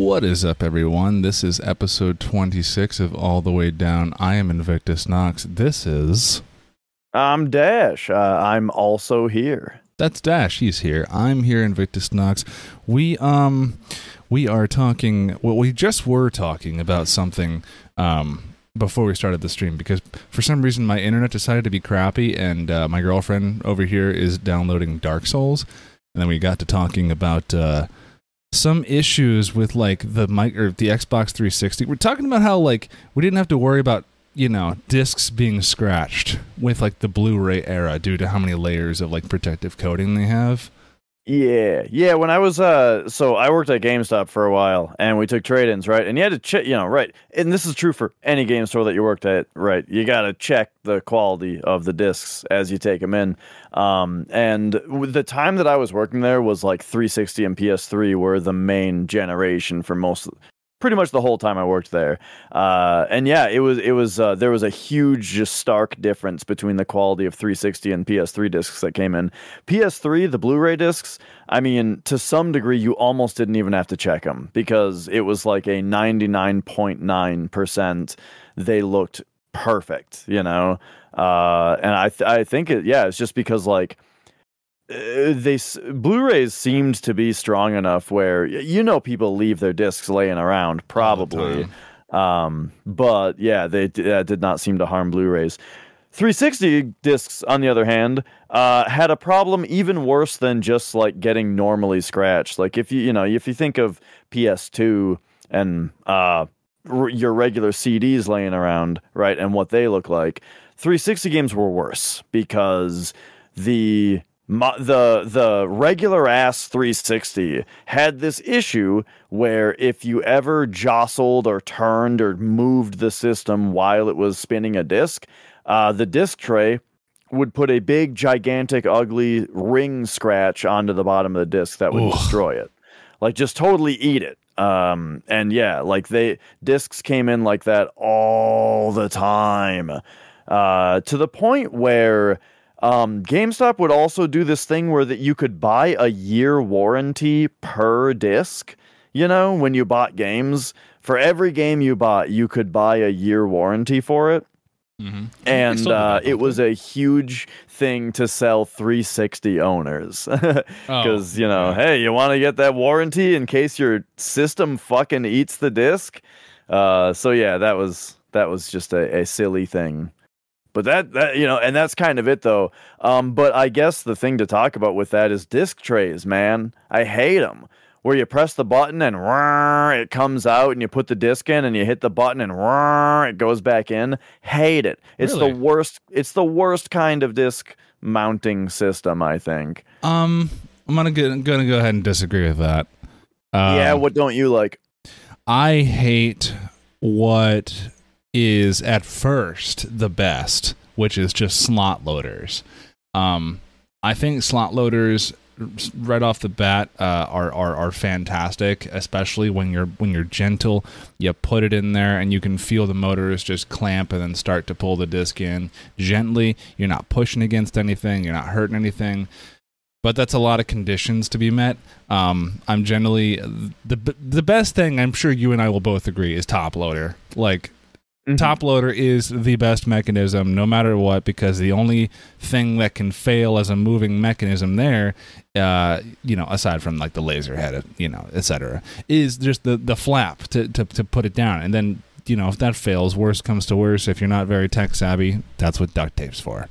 What is up, everyone? This is episode 26 of All the Way Down. I am Invictus Knox. This is. I'm Dash. Uh, I'm also here. That's Dash. He's here. I'm here, Invictus Knox. We, um, we are talking. Well, we just were talking about something, um, before we started the stream because for some reason my internet decided to be crappy and uh, my girlfriend over here is downloading Dark Souls and then we got to talking about uh, some issues with like the mic or the Xbox 360. We're talking about how like we didn't have to worry about you know discs being scratched with like the Blu-ray era due to how many layers of like protective coating they have. Yeah, yeah. When I was uh, so I worked at GameStop for a while, and we took trade-ins, right? And you had to check, you know, right? And this is true for any game store that you worked at, right? You got to check the quality of the discs as you take them in. Um, and the time that I was working there was like 360 and PS3 were the main generation for most pretty much the whole time I worked there. Uh, and yeah, it was it was uh, there was a huge, stark difference between the quality of 360 and PS3 discs that came in. PS3, the Blu-ray discs, I mean, to some degree, you almost didn't even have to check them because it was like a 99.9 percent. They looked perfect, you know. Uh, and I th- I think it yeah, it's just because like uh, they Blu-rays seemed to be strong enough where you know people leave their discs laying around probably, um, but yeah, they uh, did not seem to harm Blu-rays. 360 discs, on the other hand, uh, had a problem even worse than just like getting normally scratched. Like if you you know if you think of PS2 and uh, r- your regular CDs laying around, right, and what they look like, 360 games were worse because the my, the the regular ass 360 had this issue where if you ever jostled or turned or moved the system while it was spinning a disc, uh, the disc tray would put a big, gigantic, ugly ring scratch onto the bottom of the disc that would Oof. destroy it, like just totally eat it. Um, and yeah, like they discs came in like that all the time, uh, to the point where um, GameStop would also do this thing where that you could buy a year warranty per disc. You know, when you bought games, for every game you bought, you could buy a year warranty for it. Mm-hmm. And uh, it was a huge thing to sell 360 owners because you know, hey, you want to get that warranty in case your system fucking eats the disc. Uh, so yeah, that was that was just a, a silly thing. But that, that you know, and that's kind of it though. Um, but I guess the thing to talk about with that is disc trays, man. I hate them. Where you press the button and it comes out, and you put the disc in, and you hit the button and it goes back in. Hate it. It's Really? the worst. It's the worst kind of disc mounting system. I think. Um, I'm gonna go, gonna go ahead and disagree with that. Uh, yeah. What don't you like? I hate what is at first the best, which is just slot loaders. Um, I think slot loaders right off the bat uh, are, are are fantastic, especially when you're when you're gentle. You put it in there and you can feel the motors just clamp and then start to pull the disc in gently. You're not pushing against anything. You're not hurting anything but that's a lot of conditions to be met. Um, I'm generally the the best thing. I'm sure you and I will both agree is top loader. Like Mhm. top loader is the best mechanism, no matter what, because the only thing that can fail as a moving mechanism there, uh, you know, aside from like the laser head, you know, etc., is just the the flap to, to to put it down, and then. You know, if that fails, worst comes to worst. If you're not very tech savvy, that's what duct tape's for.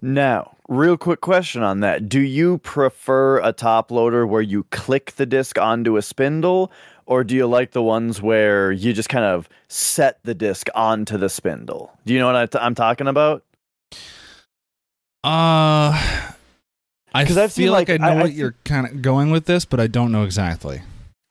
Now, real quick question on that. Do you prefer a top loader where you click the disc onto a spindle, or do you like the ones where you just kind of set the disc onto the spindle? Do you know what I t- I'm talking about? Uh, I I've seen, feel like, like, I know I- I what see- you're kind of going with this, but I don't know exactly.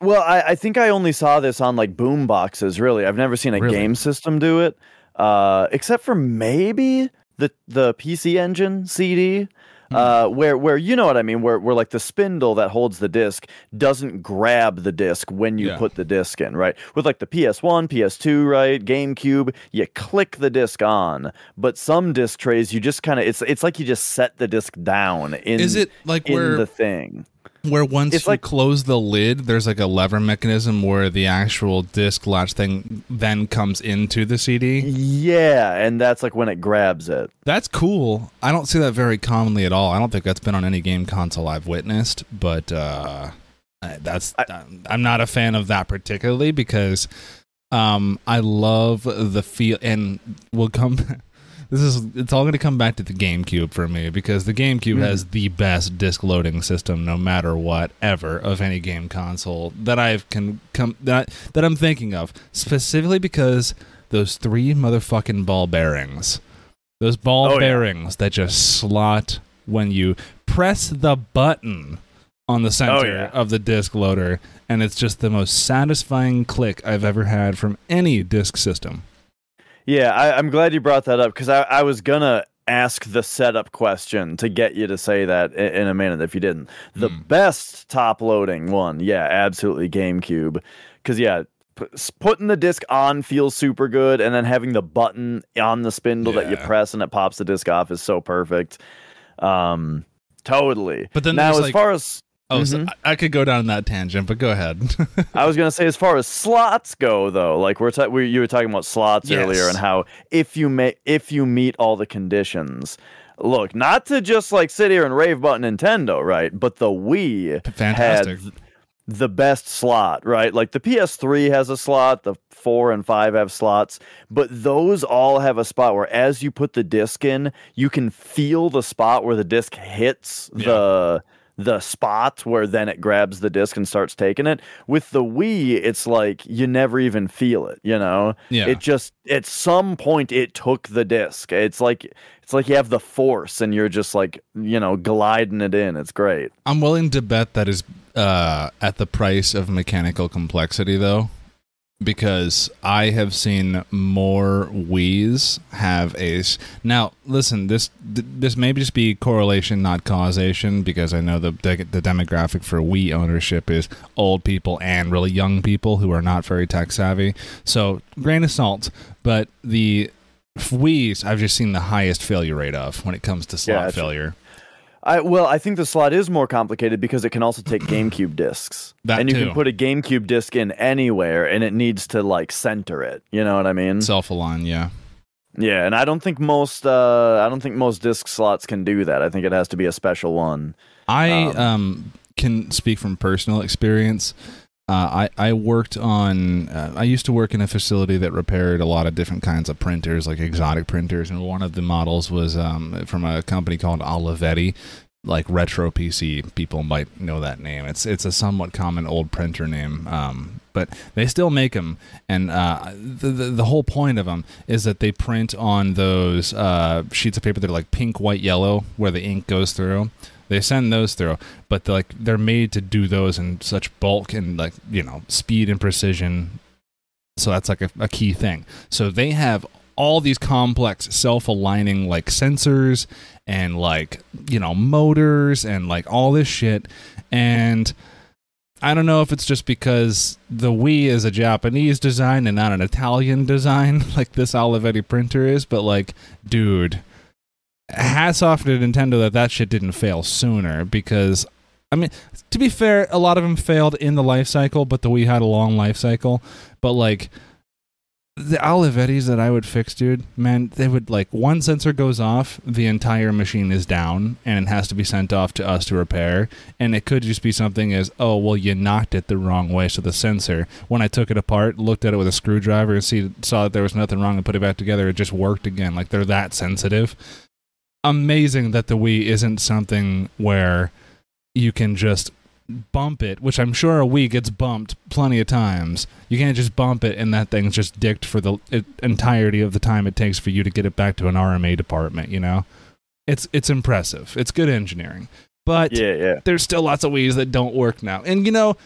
Well, I, I think I only saw this on like boom boxes, really. I've never seen a Really? game system do it. Uh, except for maybe the the PC Engine CD. Uh, where where you know what I mean, where where like the spindle that holds the disc doesn't grab the disc when you Yeah. put the disc in, right? With like the PS1, PS2, right, GameCube, you click the disc on, but some disc trays you just kind of it's it's like you just set the disc down in Is it like in where the thing. Where once It's you like- close the lid, there's like a lever mechanism where the actual disc latch thing then comes into the CD. Yeah, and that's like when it grabs it. That's cool. I don't see that very commonly at all. I don't think that's been on any game console I've witnessed, but uh, that's I- I'm not a fan of that particularly because um, I love the feel, and we'll come. This is it's all going to come back to the GameCube for me because the GameCube Mhm. has the best disc loading system, no matter what, ever of any game console that I've can come that that I'm thinking of specifically because those three motherfucking ball bearings, those ball Oh, yeah. bearings that just slot when you press the button on the center Oh, yeah. of the disc loader, and it's just the most satisfying click I've ever had from any disc system. Yeah, I, I'm glad you brought that up because I, I was gonna ask the setup question to get you to say that in, in a minute if you didn't. The Hmm. best top loading one, yeah, absolutely GameCube. Because yeah, putting the disc on feels super good, and then having the button on the spindle that you press and it pops the disc off is so perfect. Um, totally. But then now, as like- far as Oh, so Mhm. I could go down that tangent, but go ahead. I was gonna say, as far as slots go, though, like we're, ta- we you were talking about slots earlier, and how if you make if you meet all the conditions, look, not to just like sit here and rave about Nintendo, right? But the Wii Fantastic. had the best slot, right? Like the PS3 has a slot, the four and five have slots, but those all have a spot where as you put the disc in, you can feel the spot where the disc hits the the spot where then it grabs the disc and starts taking it. With the Wii, it's like you never even feel it, you know? Yeah. It just at some point it took the disc. It's like it's like you have the force and you're just like, you know, gliding it in. It's great. I'm willing to bet that is uh, at the price of mechanical complexity, though, because I have seen more Wii's have a. Now, listen, this this may just be correlation, not causation, because I know the the, the demographic for Wii ownership is old people and really young people who are not very tech savvy. So, grain of salt, but the Wii's I've just seen the highest failure rate of when it comes to slot Gotcha. failure. I well, I think the slot is more complicated because it can also take GameCube discs. That and you too. can put a GameCube disc in anywhere and it needs to like center it. You know what I mean? Self align, yeah. yeah, and I don't think most uh I don't think most disc slots can do that. I think it has to be a special one. I Um, um, can speak from personal experience. Uh, I I worked on. Uh, I used to work in a facility that repaired a lot of different kinds of printers, like exotic printers, and one of the models was um, from a company called Olivetti, like retro PC. People might know that name. It's it's a somewhat common old printer name, um, but they still make them. And uh, the, the the whole point of them is that they print on those uh, sheets of paper that are like pink, white, yellow, where the ink goes through. They send those through, but they're like they're made to do those in such bulk and like you know speed and precision. So that's like a, a key thing. So they have all these complex self-aligning like sensors and like you know motors and like all this shit and I don't know if it's just because the Wii is a Japanese design and not an Italian design like this Olivetti printer is, but like, dude, hats off to Nintendo that that shit didn't fail sooner because I mean, to be fair, a lot of them failed in the life cycle, but the Wii had a long life cycle. But like the Olivettis that I would fix, dude, man, they would like one sensor goes off, the entire machine is down, and it has to be sent off to us to repair. And it could just be something as, oh, well, you knocked it the wrong way, so the sensor, when I took it apart, looked at it with a screwdriver, and see saw that there was nothing wrong, and put it back together, it just worked again. Like they're that sensitive. Amazing that the Wii isn't something where you can just bump it, which I'm sure a Wii gets bumped plenty of times. You can't just bump it and that thing's just dicked for the entirety of the time it takes for you to get it back to an RMA department. You know, it's it's impressive. It's good engineering, but Yeah, yeah. there's still lots of Wii's that don't work now. And you know,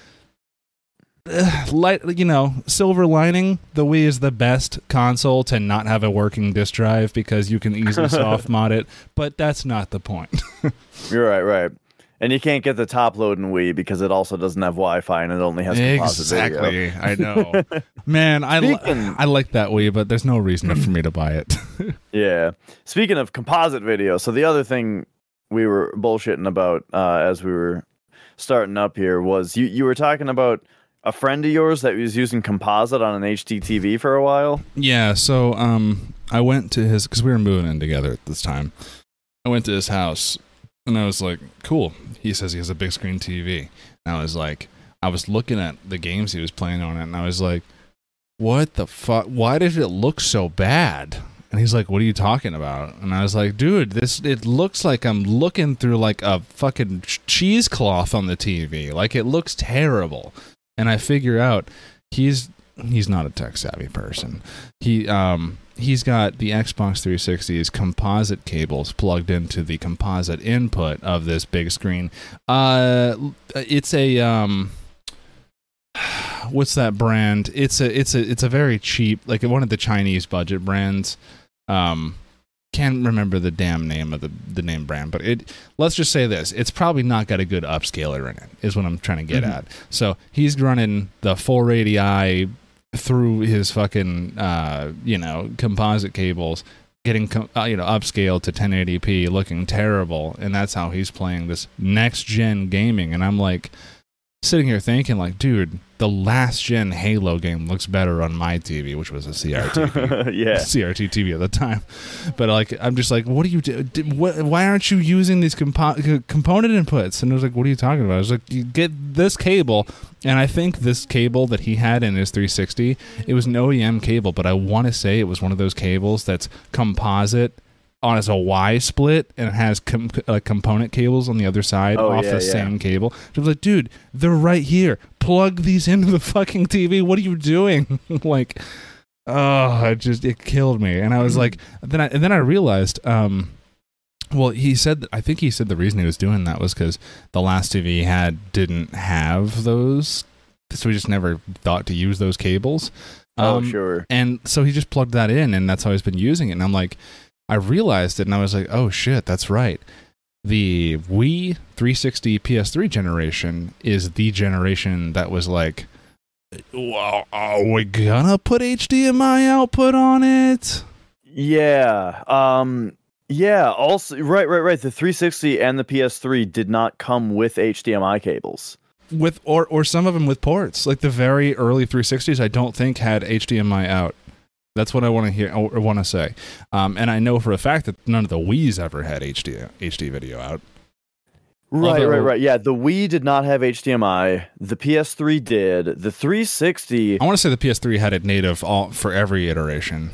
ugh, light you know, silver lining, the Wii is the best console to not have a working disk drive because you can easily soft mod it. But that's not the point. You're right, right. And you can't get the top loading Wii because it also doesn't have Wi-Fi and it only has composite video. exactly. I know. Man, I li- I like that Wii, but there's no reason for me to buy it. Yeah. Speaking of composite video, so the other thing we were bullshitting about uh, as we were starting up here was you you were talking about a friend of yours that was using composite on an HDTV for a while. Yeah, so um, I went to his because we were moving in together at this time. I went to his house and I was like, "Cool." He says he has a big screen TV. And I was like, I was looking at the games he was playing on it, and I was like, "What the fuck? Why did it look so bad?" And he's like, "What are you talking about?" And I was like, "Dude, this it looks like I'm looking through like a fucking cheesecloth on the TV. Like it looks terrible." And I figure out he's he's not a tech savvy person. He um he's got the Xbox 360's composite cables plugged into the composite input of this big screen. Uh it's a um what's that brand? It's a it's a it's a very cheap like one of the Chinese budget brands. Um can't remember the damn name of the the name brand, but it let's just say this: it's probably not got a good upscaler in it. Is what I'm trying to get mm-hmm. at. So he's running the 480i through his fucking uh, you know composite cables, getting com- uh, you know upscale to 1080p, looking terrible, and that's how he's playing this next gen gaming. And I'm like sitting here thinking, like, dude, the last gen Halo game looks better on my TV, which was a CRT, yeah, CRT TV at the time. But like, I'm just like, what do you do? why aren't you using these compo- component inputs? And I was like, what are you talking about? I was like, you get this cable, and I think this cable that he had in his 360, it was an OEM cable, but I want to say it was one of those cables that's composite on as a Y split and it has com- uh, component cables on the other side oh, off yeah, the yeah. same cable. I was like, dude, they're right here. Plug these into the fucking TV. What are you doing? like, oh, it just it killed me. And I was like, then I and then I realized, um, well, he said I think he said the reason he was doing that was because the last TV he had didn't have those, so he just never thought to use those cables. Oh, um, oh, sure. And so he just plugged that in, and that's how he's been using it. And I'm like, I realized it and I was like, oh shit, that's right. The Wii 360 PS3 generation is the generation that was like, well, are we gonna put HDMI output on it? Yeah. Um, yeah. Also, right, right, right. The 360 and the PS3 did not come with HDMI cables. With or or some of them with ports. Like the very early 360s, I don't think had HDMI out. That's what I want to hear or want to say. Um, and I know for a fact that none of the Wii's ever had HD HD video out. Right, Although, right, right. Yeah, the Wii did not have HDMI. The PS3 did. The 360. I want to say the PS3 had it native all for every iteration.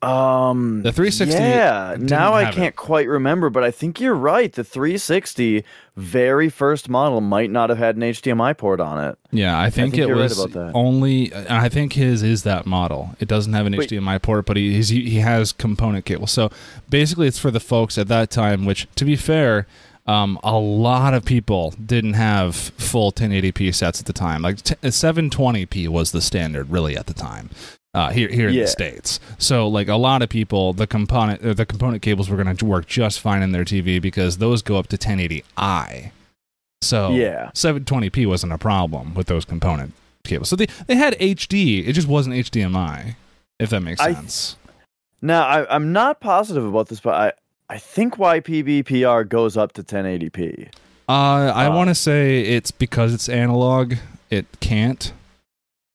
Um, the 360. Yeah, now I can't it. quite remember, but I think you're right. The 360 very first model might not have had an HDMI port on it. Yeah, I think, I think it was right only. I think his is that model. It doesn't have an Wait. HDMI port, but he he has component cable. So basically, it's for the folks at that time. Which, to be fair. Um, a lot of people didn't have full 1080p sets at the time. Like t- 720p was the standard, really, at the time uh, here here in yeah. the states. So like a lot of people, the component uh, the component cables were going to work just fine in their TV because those go up to 1080i. So yeah, 720p wasn't a problem with those component cables. So they they had HD, it just wasn't HDMI. If that makes sense. Now I, I'm not positive about this, but I I think YPBPR goes up to 1080p. Uh, I uh, want to say it's because it's analog. It can't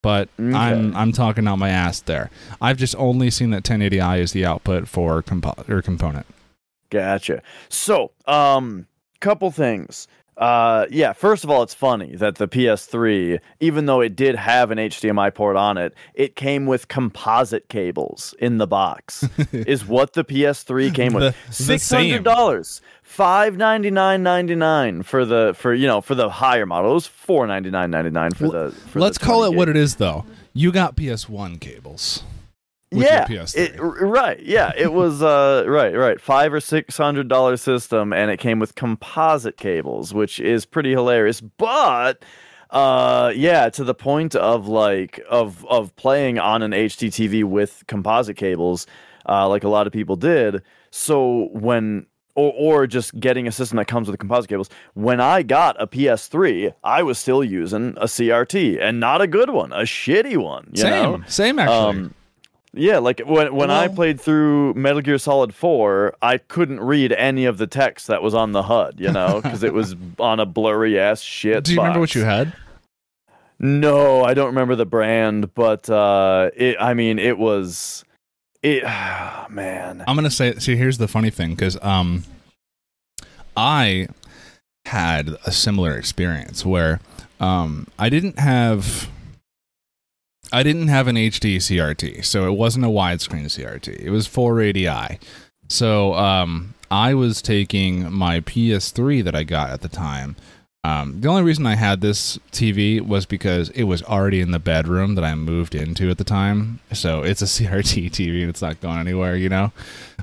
but okay. I'm I'm talking out my ass there. I've just only seen that 1080i is the output for compo- or component. Gotcha. So, um, couple things. Uh, yeah. First of all, it's funny that the PS3, even though it did have an HDMI port on it, it came with composite cables in the box. is what the PS3 came with. Six hundred dollars five ninety nine ninety nine for the for you know for the higher model. It was four ninety nine ninety nine for the. For Let's the call it gig. what it is, though. You got PS One cables. yeah, it, right. Yeah, it was uh, right, right. Five or six hundred dollar system, and it came with composite cables, which is pretty hilarious. But uh yeah to the point of like of of playing on an HDTV with composite cables uh like a lot of people did so when or or just getting a system that comes with composite cables. When I got a PS3, I was still using a CRT and not a good one, a shitty one. same, know? same actually. Um, Yeah, like when when I played through Metal Gear Solid 4, I couldn't read any of the text that was on the HUD, you know, because it was on a blurry ass shit. Do you remember what you had? No, I don't remember the brand, but uh it I mean it was it man. I'm gonna say. See, here's the funny thing, because um, I had a similar experience where um, I didn't have. I didn't have an HD CRT, so it wasn't a widescreen CRT. It was 480i. So um, I was taking my PS3 that I got at the time. Um, the only reason I had this TV was because it was already in the bedroom that I moved into at the time. So it's a CRT TV and it's not going anywhere, you know?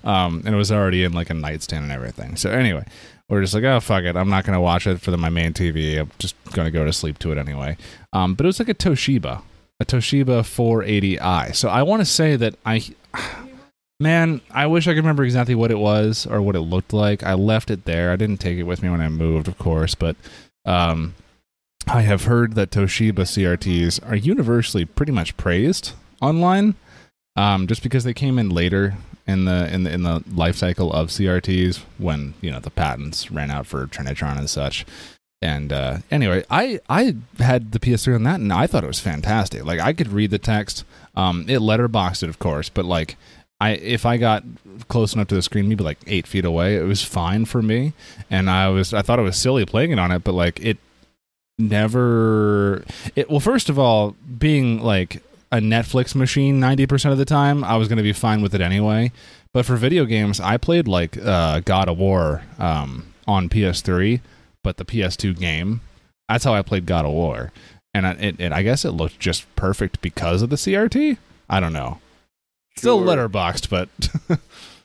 Um, and it was already in like a nightstand and everything. So anyway, we're just like, oh, fuck it. I'm not going to watch it for the, my main TV. I'm just going to go to sleep to it anyway. Um, but it was like a Toshiba, a Toshiba 480i. So I want to say that I. Man, I wish I could remember exactly what it was or what it looked like. I left it there. I didn't take it with me when I moved, of course, but um, I have heard that Toshiba CRTs are universally pretty much praised online, um, just because they came in later in the in the in the life cycle of CRTs when you know the patents ran out for Trinitron and such. And uh, anyway, I I had the PS3 on that, and I thought it was fantastic. Like I could read the text. Um, it letterboxed it, of course, but like I if I got close enough to the screen, maybe like eight feet away, it was fine for me. And I was I thought it was silly playing it on it, but like it never it well first of all, being like a Netflix machine ninety percent of the time, I was gonna be fine with it anyway. But for video games, I played like uh, God of War um, on PS3, but the PS2 game. That's how I played God of War, and I, it, it, I guess it looked just perfect because of the CRT. I don't know. Still letterboxed, but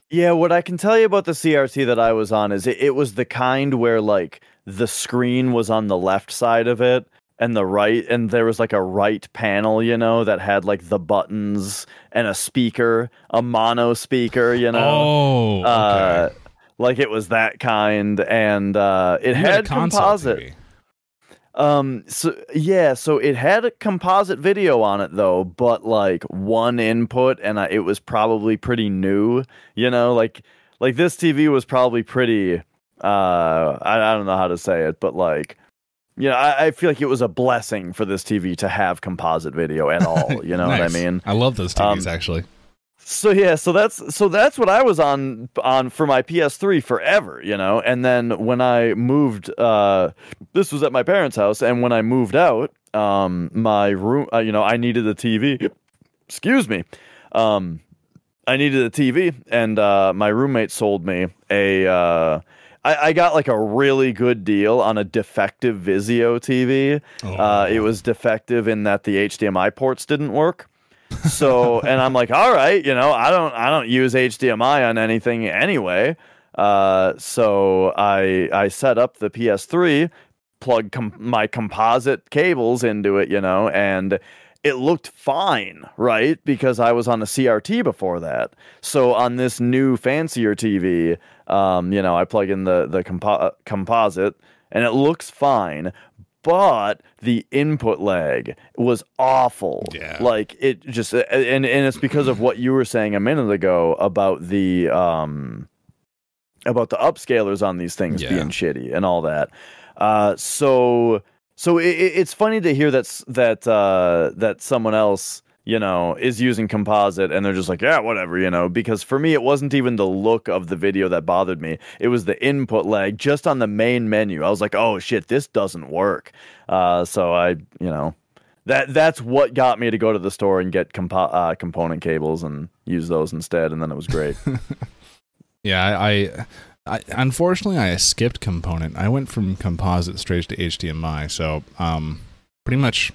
Yeah, what I can tell you about the CRT that I was on is it, it was the kind where like the screen was on the left side of it and the right and there was like a right panel, you know, that had like the buttons and a speaker, a mono speaker, you know. oh, okay. Uh like it was that kind and uh it You had console composite. TV. Um. So yeah. So it had a composite video on it though, but like one input, and I, it was probably pretty new. You know, like like this TV was probably pretty. Uh, I, I don't know how to say it, but like, you know, I, I feel like it was a blessing for this TV to have composite video at all. You know what I mean? I love those TVs Um, actually. So yeah, so that's so that's what I was on on for my PS3 forever, you know. And then when I moved, uh, this was at my parents' house, and when I moved out, um, my room, uh, you know, I needed a TV. Excuse me, um, I needed a TV, and uh, my roommate sold me a. Uh, I, I got like a really good deal on a defective Vizio TV. Uh, it was defective in that the HDMI ports didn't work. So, and I'm like, all right, you know, I don't, I don't use HDMI on anything anyway. Uh, so I, I set up the PS3, plug com- my composite cables into it, you know, and it looked fine, right? Because I was on a CRT before that. So on this new fancier TV, um, you know, I plug in the the compo- composite, and it looks fine. But the input lag was awful. Yeah. Like it just, and and it's because of what you were saying a minute ago about the um about the upscalers on these things Yeah. being shitty and all that. Uh, so so it, it- it's funny to hear that's that uh, that someone else you know is using composite and they're just like yeah whatever you know because for me it wasn't even the look of the video that bothered me it was the input lag just on the main menu i was like oh shit this doesn't work uh, so i you know that that's what got me to go to the store and get compo- uh, component cables and use those instead and then it was great Yeah, I, I, I unfortunately I skipped component. I went from composite straight to HDMI. So, um, pretty much.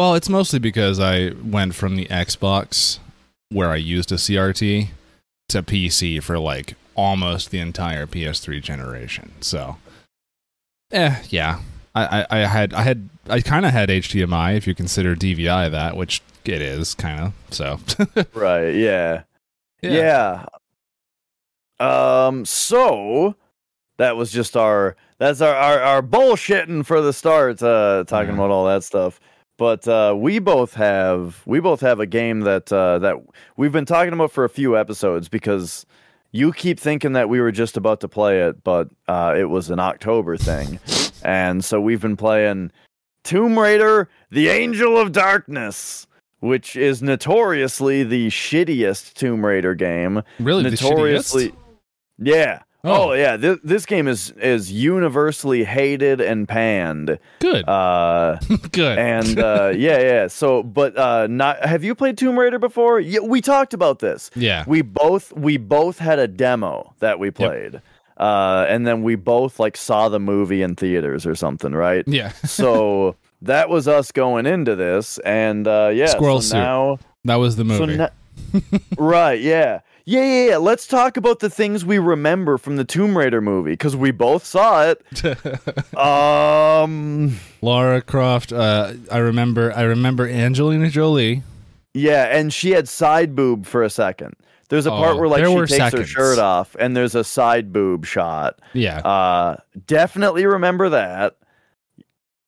Well, it's mostly because I went from the Xbox, where I used a CRT, to PC for like almost the entire PS3 generation. So, eh, yeah. I, I, I had I had I kind of had HDMI if you consider DVI that, which it is kind of. So, right yeah Yeah. Um. So that was just our that's our our, our bullshitting for the start. Uh, talking Yeah. about all that stuff. But uh, we both have we both have a game that uh, that we've been talking about for a few episodes because you keep thinking that we were just about to play it, but uh, it was an October thing, and so we've been playing Tomb Raider: The Angel of Darkness, which is notoriously the shittiest Tomb Raider game. Really, the notoriously, shittiest? yeah. Oh. Oh, yeah, this, this game is is universally hated and panned. Good, Uh, good. and uh, yeah, yeah. So, but uh, not. Have you played Tomb Raider before? Yeah, we talked about this. yeah, We both we both had a demo that we played, uh, and then we both like saw the movie in theaters or something, right? yeah. so that was us going into this, and uh, yeah. Squirrel so suit. now, That was the so movie. na- right, yeah. Yeah, yeah, yeah. Let's talk about the things we remember from the Tomb Raider movie because we both saw it. Um, Laura Croft. Uh, I remember. I remember Angelina Jolie. yeah, and she had side boob for a second. There's a part Oh, where like she takes her shirt off, and there's a side boob shot. Yeah. Uh, definitely remember that.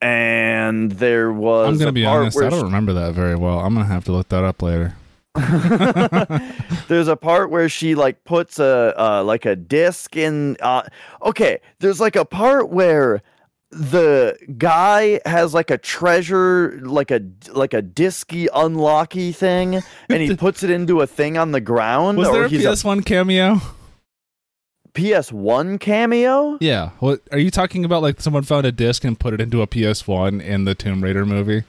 And there was. I'm gonna a be part honest. I don't remember that very well. I'm gonna have to look that up later. there's a part where she like puts a uh, like a disc in uh okay there's like a part where the guy has like a treasure like a like a disky unlocky thing and he puts it into a thing on the ground Was there a PS1 cameo? ps1 cameo Yeah. What are you talking about? Like someone found a disc and put it into a PS1 in the Tomb Raider movie?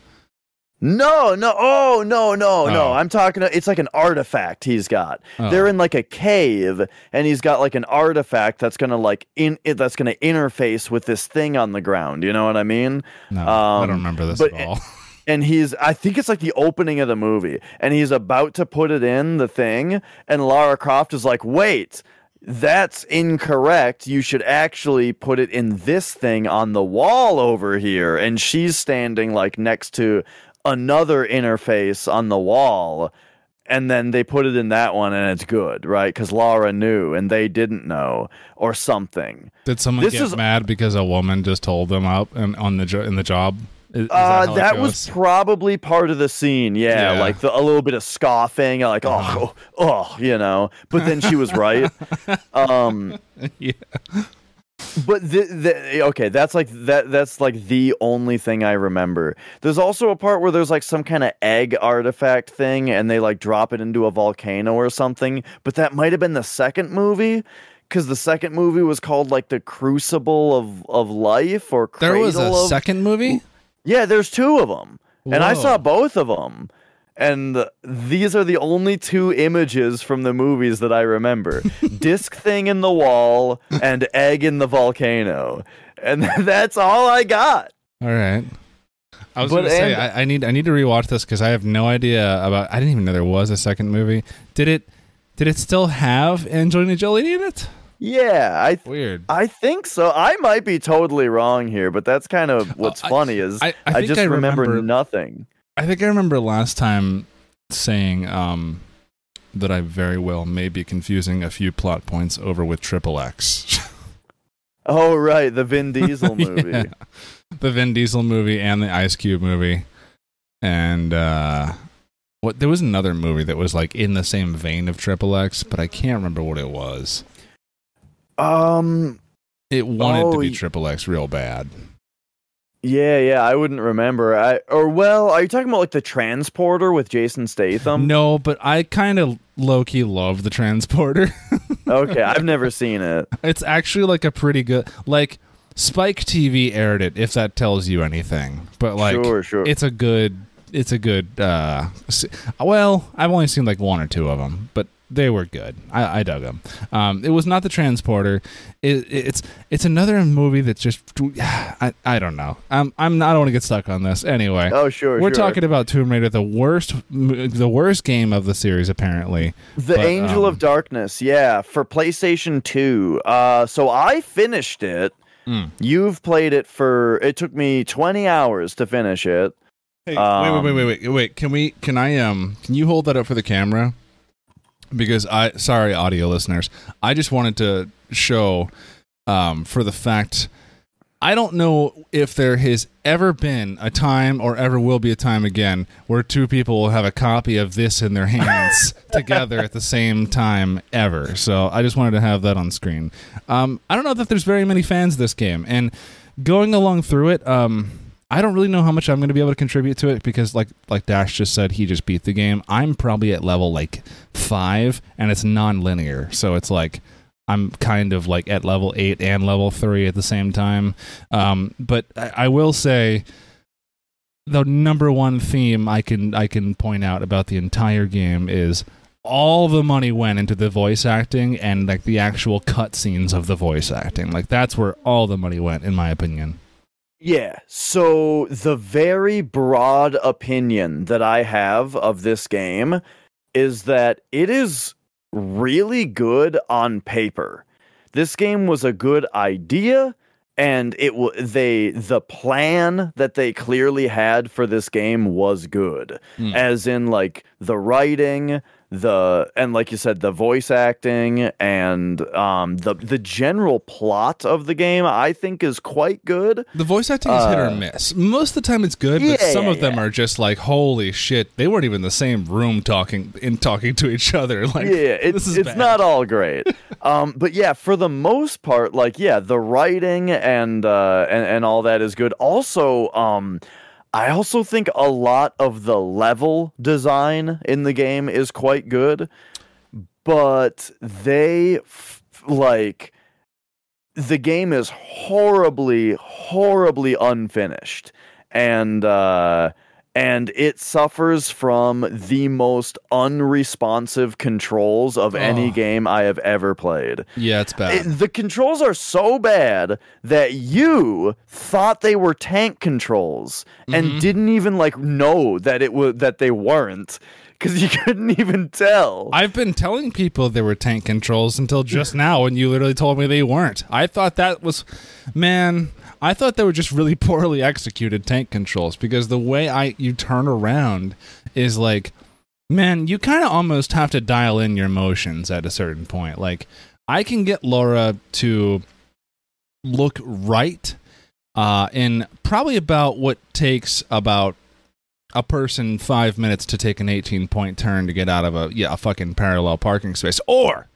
No no oh no no no Oh. i'm talking it's like an artifact he's got Oh. they're in like a cave and he's got like an artifact that's gonna like in it that's gonna interface with this thing on the ground you know what i mean No, I Um, don't remember this but- at all. and he's i think it's like the opening of the movie and he's about to put it in the thing and lara croft is like wait that's incorrect you should actually put it in this thing on the wall over here and she's standing like next to another interface on the wall and then they put it in that one and it's good right because laura knew and they didn't know or something Did someone this get is- mad because a woman just told them up and on the jo- in the job? Is, is Uh, that, was probably part of the scene. Yeah, Yeah. like the, a little bit of scoffing, like Uh-huh. oh, oh, you know. But then she was right. um, yeah. But the, the okay, that's like that. That's like the only thing I remember. There's also a part where there's like some kind of egg artifact thing, and they like drop it into a volcano or something. But that might have been the second movie. Because the second movie was called like the Crucible of, of Life or There was a of- second movie. Yeah, there's two of them. And I saw both of them. And these are the only two images from the movies that I remember. Disc thing in the wall and egg in the volcano. And that's all I got. All right. I was gonna say and- I, I need I need to rewatch this because I have no idea about. I didn't even know there was a second movie. Did it? Did it still have Angelina Jolie in it? Yeah, I Weird. I think so. I might be totally wrong here, but that's kind of uh, what's I- funny is I- I, I just remember, remember- nothing. I think I remember last time saying um, that I very well may be confusing a few plot points over with Triple X. Oh right, the Vin Diesel movie. Yeah. The Vin Diesel movie and the Ice Cube movie. And uh what there was another movie that was like in the same vein of Triple X, but I can't remember what it was. Um It wanted to Oh, be y- Triple X real bad. Yeah, yeah, I wouldn't remember. I or well, are you talking about like the transporter with Jason Statham? no, but I kind of low key love the transporter. Okay, I've never seen it. it's actually like a pretty good like Spike TV aired it if that tells you anything. But like sure, sure. it's a good it's a good uh well i've only seen like one or two of them but they were good i, I dug them um it was not the transporter it, it's it's another movie that's just i, I don't know i'm i'm not i don't want to get stuck on this anyway oh, sure. we're sure. talking about tomb raider the worst the worst game of the series apparently The but, Angel um, of Darkness. Yeah, for PlayStation 2. Uh so I finished it. Mm. You've played it for it took me 20 hours to finish it. Hey, Um, wait, wait, wait, wait, wait, wait. Can we? Can I? Um, can you hold that up for the camera? Because I, sorry, audio listeners, I just wanted to show, um, for the fact, I don't know if there has ever been a time or ever will be a time again where two people will have a copy of this in their hands together at the same time ever. So I just wanted to have that on screen. Um, I don't know that there's very many fans of this game, and going along through it, um, I don't really know how much I'm going to be able to contribute to it because, like like Dash just said, he just beat the game. I'm probably at level like five, and it's non-linear, so it's like I'm kind of like at level eight and level three at the same time. Um, but I, I will say the number one theme I can I can point out about the entire game is all the money went into the voice acting and like the actual cutscenes of the voice acting. Like that's where all the money went, in my opinion. Yeah. So the very broad opinion that I have of this game is that it is really good on paper. This game was a good idea and it w- they the plan that they clearly had for this game was good. Mm. As in like the writing, the and like you said the voice acting and um the the general plot of the game I think is quite good. The voice acting is hit or Uh, miss. Most of the time it's good, but some yeah, of them yeah. are just like, holy shit, they weren't even in the same room talking in talking to each other. Like yeah, it's it's bad. not all great. um, but yeah, for the most part, like yeah, the writing and uh and, and all that is good. Also, um I also think a lot of the level design in the game is quite good, but they f- like the game is horribly horribly unfinished. And uh and it suffers from the most unresponsive controls of any Oh. game I have ever played. Yeah, it's bad. It- the controls are so bad that you thought they were tank controls and Mhm. didn't even like know that it was that they weren't because you couldn't even tell. I've been telling people there were tank controls until just now, and you literally told me they weren't. I thought that was, man. I thought they were just really poorly executed tank controls because the way I you turn around is like, man, you kind of almost have to dial in your motions at a certain point. Like, I can get Laura to look right uh, in probably about what takes about a person five minutes to take an 18 point turn to get out of a yeah a fucking parallel parking space or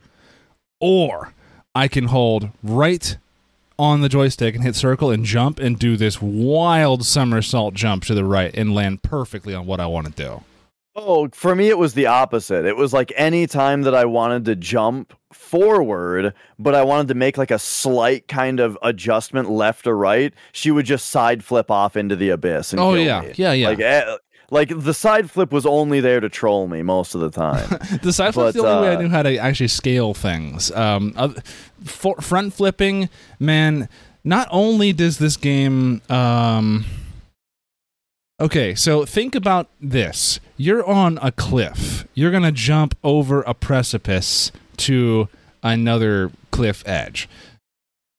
or i can hold right on the joystick and hit circle and jump and do this wild somersault jump to the right and land perfectly on what i want to do Oh, for me, it was the opposite. It was like any time that I wanted to jump forward, but I wanted to make like a slight kind of adjustment left or right, she would just side flip off into the abyss. And oh kill yeah me. yeah yeah Like, eh, like the side flip was only there to troll me most of the time. the side flip's the but, only way i uh, knew how to actually scale things um oth- for, front flipping man not only does this game um Okay, so think about this. You're on a cliff. You're going to jump over a precipice to another cliff edge.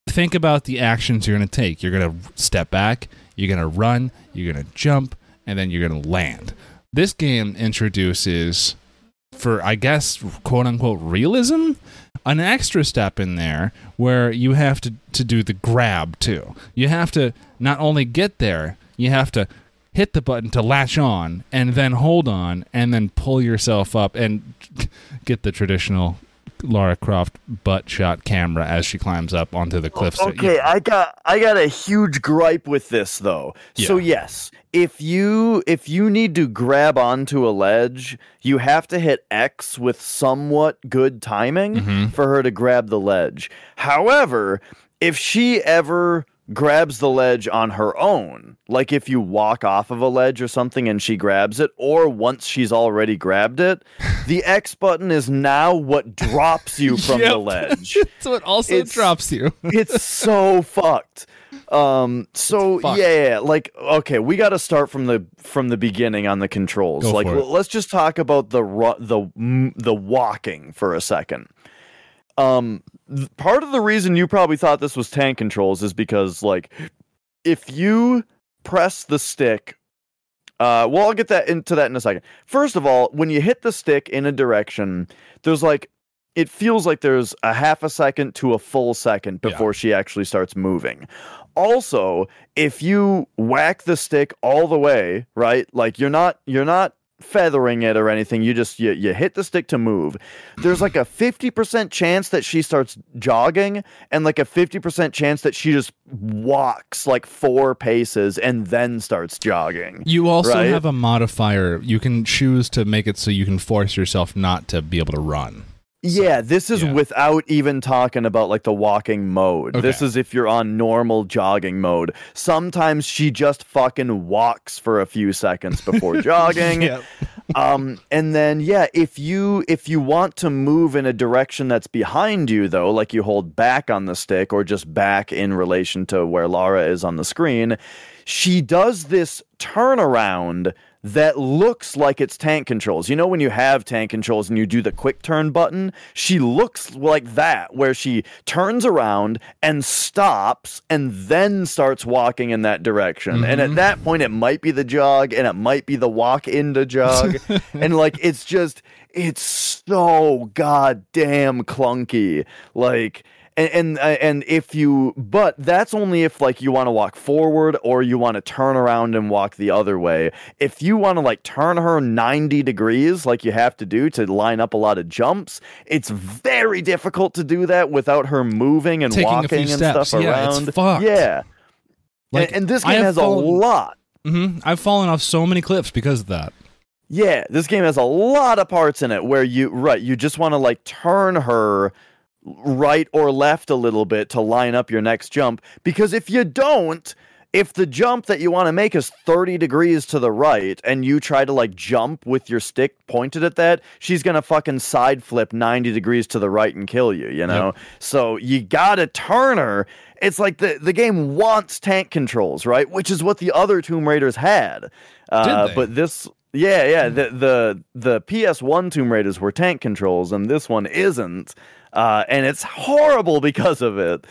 Think about the actions you're going to take. You're going to step back, you're going to run, you're going to jump, and then you're going to land. This game introduces, for I guess, quote unquote, realism, an extra step in there where you have to, to do the grab too. You have to not only get there, you have to hit the button to latch on and then hold on and then pull yourself up and get the traditional Lara Croft butt shot camera as she climbs up onto the cliffs. Okay, I got I got a huge gripe with this though. So yes, if you if you need to grab onto a ledge, you have to hit X with somewhat good timing Mhm. for her to grab the ledge. However, if she ever grabs the ledge on her own, like if you walk off of a ledge or something and she grabs it, or once she's already grabbed it, the X button is now what drops you from the ledge so it also It's- drops you. it's so fucked. Um. So fucked. yeah, yeah, like okay, we got to start from the from the beginning on the controls. Go like let's just talk about the ru- the the walking for a second. Um, part of the reason you probably thought this was tank controls is because like if you press the stick. Uh, well, I'll get that into that in a second. First of all, when you hit the stick in a direction, there's like it feels like there's a half a second to a full second Yeah. before she actually starts moving. Also, if you whack the stick all the way, right? Like you're not you're not feathering it or anything. You just you, you hit the stick to move. There's like a 50% chance that she starts jogging and like a 50% chance that she just walks like four paces and then starts jogging. You also Right? have a modifier. You can choose to make it so you can force yourself not to be able to run. Yeah, this is yeah. without even talking about like the walking mode. This is if you're on normal jogging mode. Sometimes she just fucking walks for a few seconds before jogging. Um and then yeah, if you if you want to move in a direction that's behind you though, like you hold back on the stick or just back in relation to where Lara is on the screen, she does this turnaround that looks like it's tank controls. You know when you have tank controls and you do the quick turn button, she looks like that where she turns around and stops and then starts walking in that direction. And at mm-hmm. that point it might be the jog and it might be the walk into jog and like it's just it's so goddamn clunky. Like and and, uh, and if you but that's only if like you want to walk forward or you want to turn around and walk the other way if you want to like turn her 90 degrees like you have to do to line up a lot of jumps it's very difficult to do that without her moving and Taking walking and steps. stuff Yeah, around it's fucked. yeah Like, and, and this game has fallen- a lot hmm I've fallen off so many cliffs because of that. Yeah, this game has a lot of parts in it where you right, you just want to like turn her right or left a little bit to line up your next jump because if you don't if the jump that you want to make is 30 degrees to the right and you try to like jump with your stick pointed at that, she's going to fucking side flip 90 degrees to the right and kill you, you know? So you got to turn her. It's like the, the game wants tank controls, right? Which is what the other Tomb Raiders had. Uh, but this yeah, yeah, the the the PS1 Tomb Raiders were tank controls and this one isn't. Uh, and it's horrible because of it.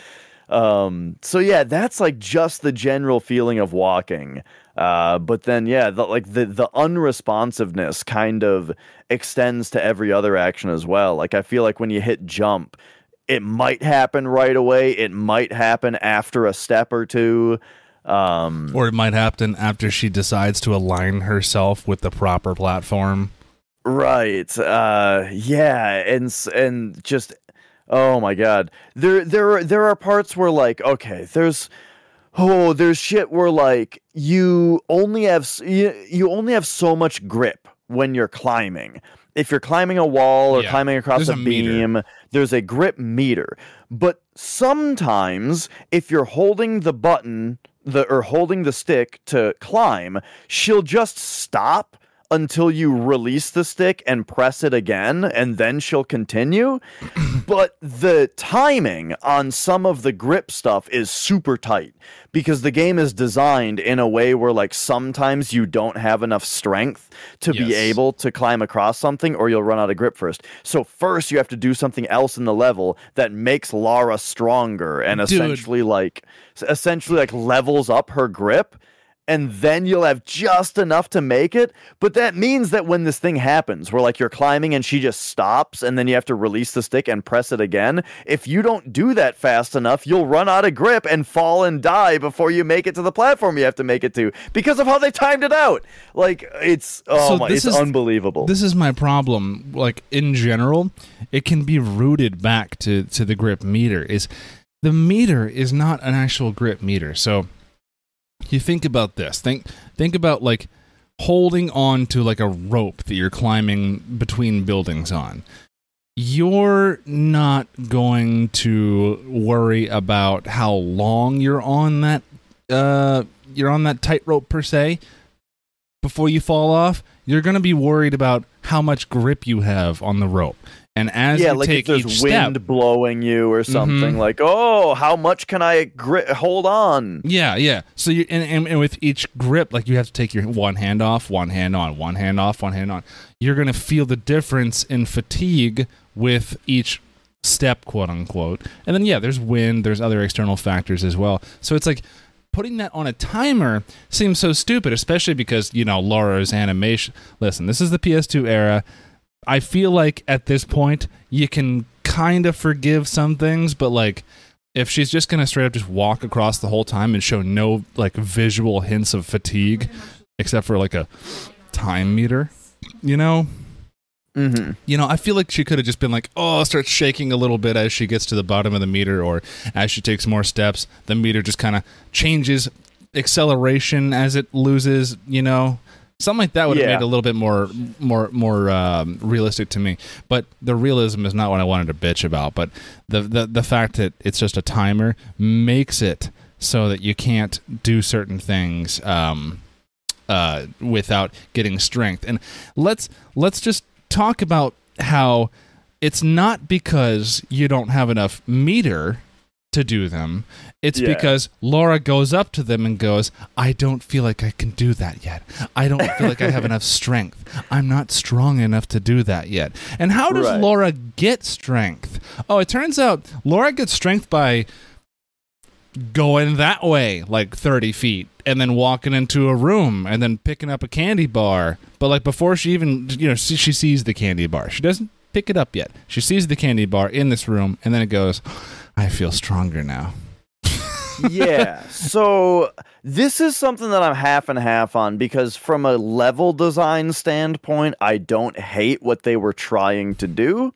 Um, so yeah, that's like just the general feeling of walking. Uh, but then yeah, the, like the the unresponsiveness kind of extends to every other action as well. Like I feel like when you hit jump, it might happen right away. It might happen after a step or two. Um, Or it might happen after she decides to align herself with the proper platform. Right. Uh yeah, and and just oh my god. There there are there are parts where like okay, there's oh, there's shit where like you only have you, you only have so much grip when you're climbing. If you're climbing a wall or Yeah, climbing across a, a meter. beam, there's a grip meter. But sometimes if you're holding the button the or holding the stick to climb, she'll just stop until you release the stick and press it again and then she'll continue. but the timing on some of the grip stuff is super tight because the game is designed in a way where like sometimes you don't have enough strength to be able to climb across something or you'll run out of grip first. So first you have to do something else in the level that makes Lara stronger and Dude. essentially like essentially like levels up her grip and then you'll have just enough to make it. But that means that when this thing happens, where like you're climbing and she just stops, and then you have to release the stick and press it again, if you don't do that fast enough, you'll run out of grip and fall and die before you make it to the platform you have to make it to because of how they timed it out. Like it's oh So my, this it's is- unbelievable. This is my problem. Like in general, it can be rooted back to to the grip meter. Is the meter is not an actual grip meter. So you think about this. Think think about like holding on to like a rope that you're climbing between buildings on. You're not going to worry about how long you're on that uh you're on that tightrope per se before you fall off, you're going to be worried about how much grip you have on the rope. And as yeah, you like if there's each wind step, blowing you or something, Mhm. like oh, how much can I gri- hold on? yeah, yeah. So you and, and, and with each grip, like you have to take your one hand off, one hand on, one hand off, one hand on. You're going to feel the difference in fatigue with each step, quote unquote. And then yeah, there's wind, there's other external factors as well. So it's like putting that on a timer seems so stupid, especially because you know Laura's animation. Listen, this is the PS2 era. I feel like at this point you can kind of forgive some things, but like if she's just gonna straight up just walk across the whole time and show no like visual hints of fatigue, except for like a time meter, you know, Mm-hmm. you know, I feel like she could have just been like, oh, starts shaking a little bit as she gets to the bottom of the meter, or as she takes more steps, the meter just kind of changes acceleration as it loses, you know. Something like that would have Yeah. made it a little bit more, more, more um, realistic to me. But the realism is not what I wanted to bitch about. But the, the the fact that it's just a timer makes it so that you can't do certain things um, uh, without getting strength. And let's let's just talk about how it's not because you don't have enough meter to do them. It's Yeah. because Laura goes up to them and goes, "I don't feel like I can do that yet. I don't feel like I have enough strength. I'm not strong enough to do that yet." And how does Right. Laura get strength? Oh, it turns out Laura gets strength by going that way like 30 feet and then walking into a room and then picking up a candy bar but like before she even you know she, she sees the candy bar she doesn't pick it up yet she sees the candy bar in this room and then it goes i feel stronger now yeah. So this is something that I'm half and half on because from a level design standpoint, I don't hate what they were trying to do,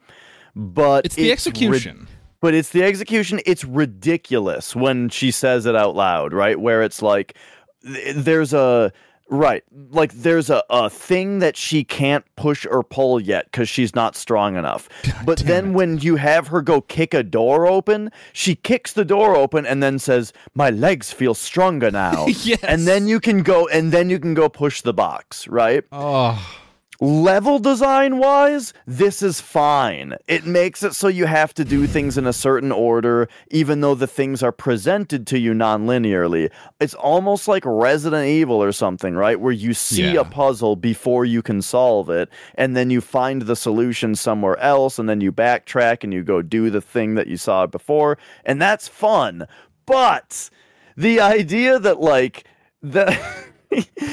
but it's the rid- execution but it's the execution. It's ridiculous when she says it out loud, right? Where it's like th- there's a right, like there's a, a thing that she can't push or pull yet because she's not strong enough. but damn then it. when you have her go kick a door open, she kicks the door open and then says, "My legs feel stronger now." yes And then you can go and then you can go push the box, right? oh level design wise, this is fine. It makes it so you have to do things in a certain order, even though the things are presented to you non linearly. It's almost like Resident Evil or something, right? Where you see Yeah. a puzzle before you can solve it, and then you find the solution somewhere else, and then you backtrack and you go do the thing that you saw before, and that's fun. But the idea that, like, the.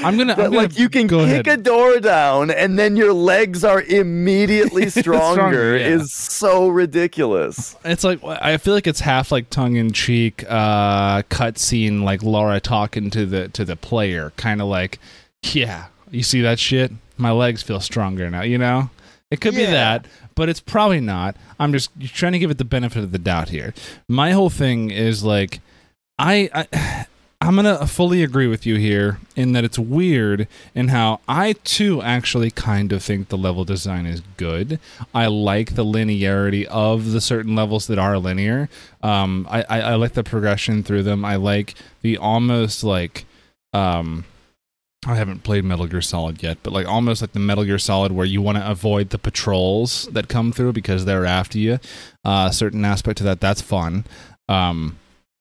i'm gonna, that I'm gonna like you can go kick ahead. a door down and then your legs are immediately stronger, Stronger, yeah. is so ridiculous. It's like I feel like it's half like tongue in cheek uh cutscene like Laura talking to the to the player, kind of like, yeah, you see that shit? My legs feel stronger now, you know? It could be that, but it's probably not. I'm just trying to give it the benefit of the doubt here. My whole thing is like I, I I'm gonna fully agree with you here in that it's weird in how I too actually kind of think the level design is good. I like the linearity of the certain levels that are linear. Um, I, I, I like the progression through them. I like the almost like um, I haven't played Metal Gear Solid yet, but like almost like the Metal Gear Solid where you want to avoid the patrols that come through because they're after you. Uh, certain aspect to that that's fun. Um,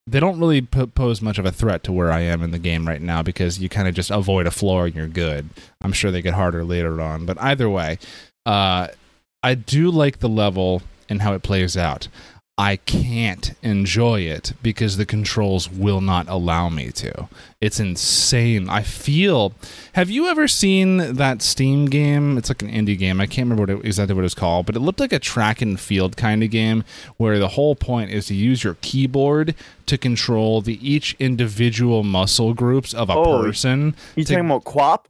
they don't really pose much of a threat to where I am in the game right now because you kind of just avoid a floor and you're good. I'm sure they get harder later on, but either way, uh, I do like the level and how it plays out. I can't enjoy it because the controls will not allow me to. It's insane. I feel. Have you ever seen that Steam game? It's like an indie game. I can't remember what it, exactly what it's called, but it looked like a track and field kind of game where the whole point is to use your keyboard to control the each individual muscle groups of a Oh, person. You to- talking about QWOP?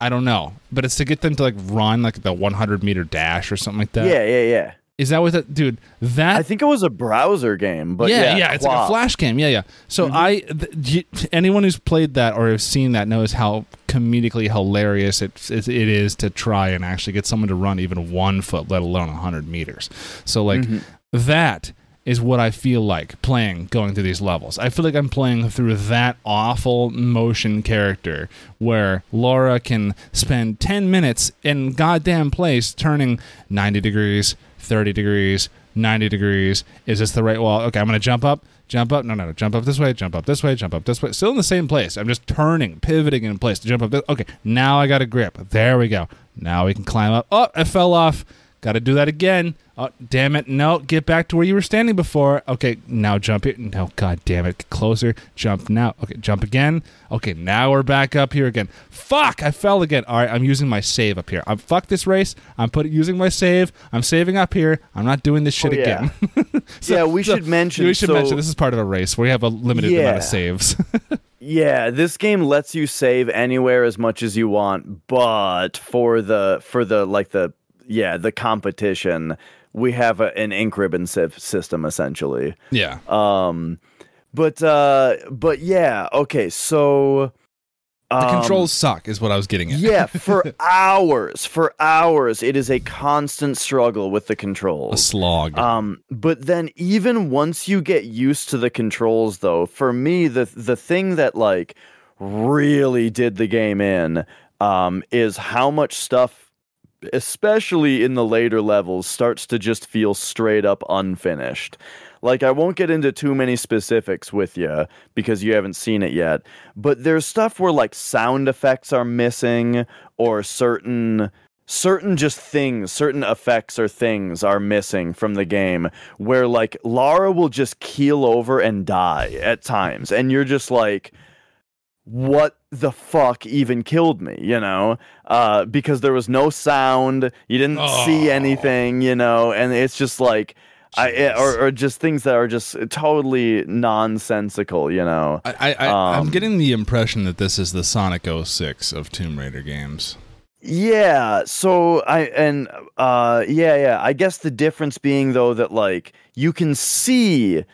I don't know, but it's to get them to like run like the 100 meter dash or something like that. yeah, yeah, yeah. Is that what that dude? That I think it was a browser game, but yeah, yeah, yeah, it's like a flash game. Yeah, yeah. So Mhm. I, th- anyone who's played that or has seen that knows how comedically hilarious it, it it is to try and actually get someone to run even one foot, let alone hundred meters. So like Mhm. that is what I feel like playing going through these levels. I feel like I'm playing through that awful motion character where Laura can spend 10 minutes in goddamn place turning 90 degrees, 30 degrees, 90 degrees. Is this the right wall? Okay, I'm going to jump up, jump up. No, no, no. Jump up this way, jump up this way, jump up this way. Still in the same place. I'm just turning, pivoting in place to jump up. This. Okay, now I got a grip. There we go. Now we can climb up. Oh, I fell off. Got to do that again. Oh, damn it. No, get back to where you were standing before. Okay, now jump here. No, god damn it. Get closer. Jump now. Okay, jump again. Okay, now we're back up here again. Fuck, I fell again. All right, I'm using my save up here. I'm fuck this race. I'm putting using my save. I'm saving up here. I'm not doing this shit Oh, yeah. again. So- yeah, we so- should mention. we should so, mention this is part of a race where you have a limited amount of saves. Yeah, this game lets you save anywhere as much as you want, but for the for the like the yeah the competition, we have a, an ink ribbon system essentially. yeah. Um, but uh, but yeah, okay, so The um, controls suck, is what I was getting at. yeah, for hours, for hours, it is a constant struggle with the controls. a slog. Um, but then even once you get used to the controls, though, for me, the the thing that like really did the game in um, is how much stuff, especially in the later levels, starts to just feel straight up unfinished. Like I won't get into too many specifics with you because you haven't seen it yet, but there's stuff where like sound effects are missing or certain certain just things, certain effects or things are missing from the game where like Lara will just keel over and die at times and you're just like what the fuck even killed me, you know? Uh because there was no sound, you didn't see Oh. anything, you know, and it's just like I Jeez. or, or just things that are just totally nonsensical, you know. I, I, I, I'm um, getting the impression that this is the Sonic 06 of Tomb Raider games. Yeah, so I and uh yeah, yeah. I guess the difference being though that like you can see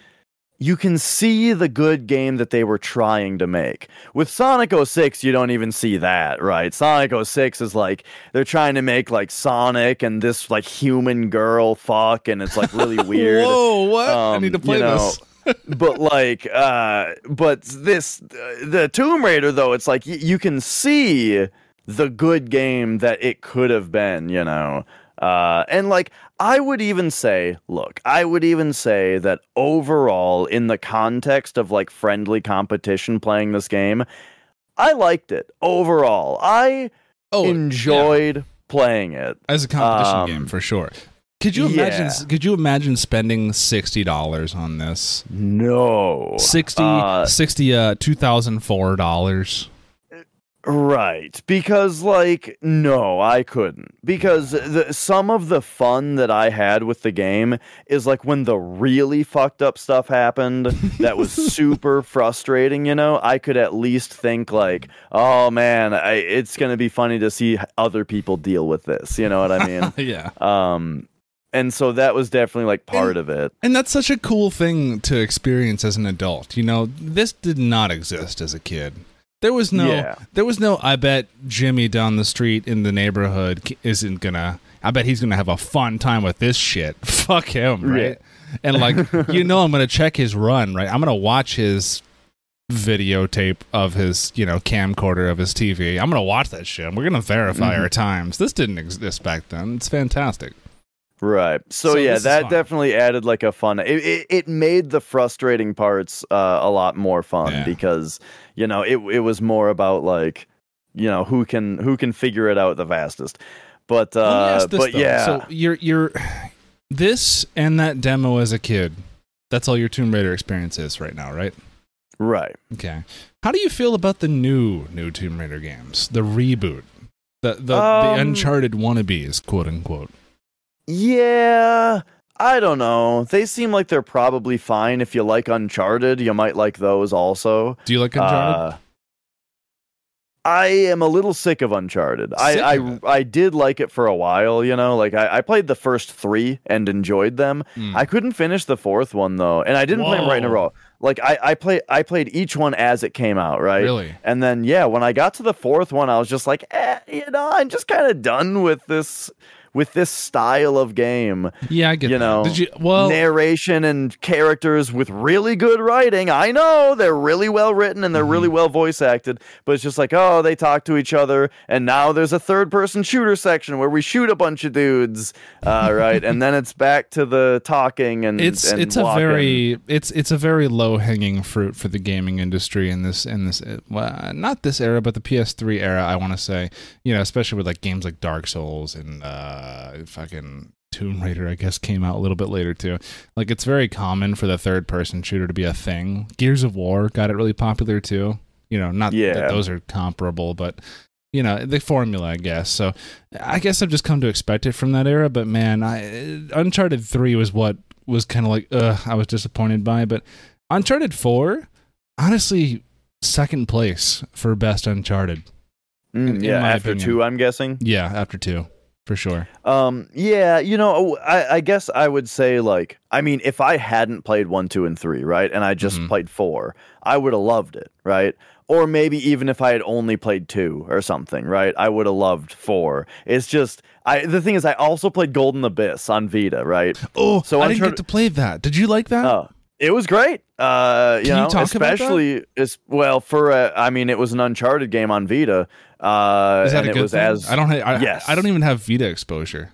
you can see the good game that they were trying to make. With Sonic 06, you don't even see that, right? Sonic 06 is like they're trying to make like Sonic and this like human girl fuck and it's like really weird. Whoa, what? I Um, need to play you know, this. but like uh but this the tomb raider though it's like y- you can see the good game that it could have been you know uh and like i would even say look i would even say that overall in the context of like friendly competition playing this game i liked it overall i Oh, yeah. enjoyed playing it as a competition um, game for sure. Could you imagine? yeah. Could you imagine spending sixty dollars on this? no 60, Uh, 60 uh, two thousand four dollars. Right, because like no, I couldn't. Because the, some of the fun that I had with the game is like when the really fucked up stuff happened that was super frustrating, you know, I could at least think like, "Oh man, I, it's going to be funny to see other people deal with this." You know what I mean? yeah, um and so that was definitely like part of it. and that's such a cool thing to experience as an adult. You know, this did not exist as a kid. There was no, Yeah. there was no. I bet Jimmy down the street in the neighborhood isn't gonna. I bet he's gonna have a fun time with this shit. Fuck him, right? And like, you know, I'm gonna check his run, right? I'm gonna watch his videotape of his, you know, camcorder of his TV. I'm gonna watch that shit. We're gonna verify Mhm. our times. This didn't exist back then. It's fantastic. Right. So, So yeah, that definitely added like a fun. It, it, it made the frustrating parts uh, a lot more fun Yeah. because you know it it was more about like you know who can who can figure it out the fastest. But uh, this, but though. yeah, So you're you're this and that demo as a kid. That's all your Tomb Raider experience is right now, right? right. Okay. How do you feel about the new new Tomb Raider games? The reboot. The the, Um, the Uncharted wannabes, quote unquote. Yeah. I don't know. They seem like they're probably fine. If you like Uncharted, you might like those also. Do you like Uncharted? Uh, I am a little sick of Uncharted. Sick I, of I I did like it for a while, you know. Like I, I played the first three and enjoyed them. Hmm. I couldn't finish the fourth one though, and I didn't play them right in a row. Like I I play I played each one as it came out, right? Really? And then yeah, when I got to the fourth one, I was just like, eh, you know, I'm just kind of done with this with this style of game. Yeah, I get you that. know, Did you well Narration and characters with really good writing. I know they're really well written and they're really Mm-hmm. well voice acted, but it's just like, oh, they talk to each other, and now there's a third person shooter section where we shoot a bunch of dudes, uh, right? and then it's back to the talking and it's and it's a very it's it's a very low hanging fruit for the gaming industry in this in this well, not this era but the PS3 era I want to say you know especially with like games like Dark Souls and uh uh, fucking Tomb Raider, I guess, came out a little bit later too. Like it's very common for the third person shooter to be a thing. Gears of War got it really popular too. You know, not Yeah. that those are comparable, but you know the formula, I guess. So I guess I've just come to expect it from that era. But man, I Uncharted Three was what was kind of like, ugh, I was disappointed by. But Uncharted Four, honestly, second place for best Uncharted. Mm, in yeah, my after opinion. two, I'm guessing. Yeah, after two, for sure. Um, yeah, you know, I, I guess I would say like, I mean, if I hadn't played one, two, and three, right, and I just Mhm. played four, I would have loved it, right? Or maybe even if I had only played two or something, right, I would have loved four. It's just, I the thing is, I also played Golden Abyss on Vita, right? Oh, So I didn't get to play that. Did you like that? Oh, it was great. Uh, you Can you know, that? especially as well for a, I mean, it was an Uncharted game on Vita. Uh, Is that and a it good was thing? as I don't. Ha- I, Yes. I don't even have Vita exposure.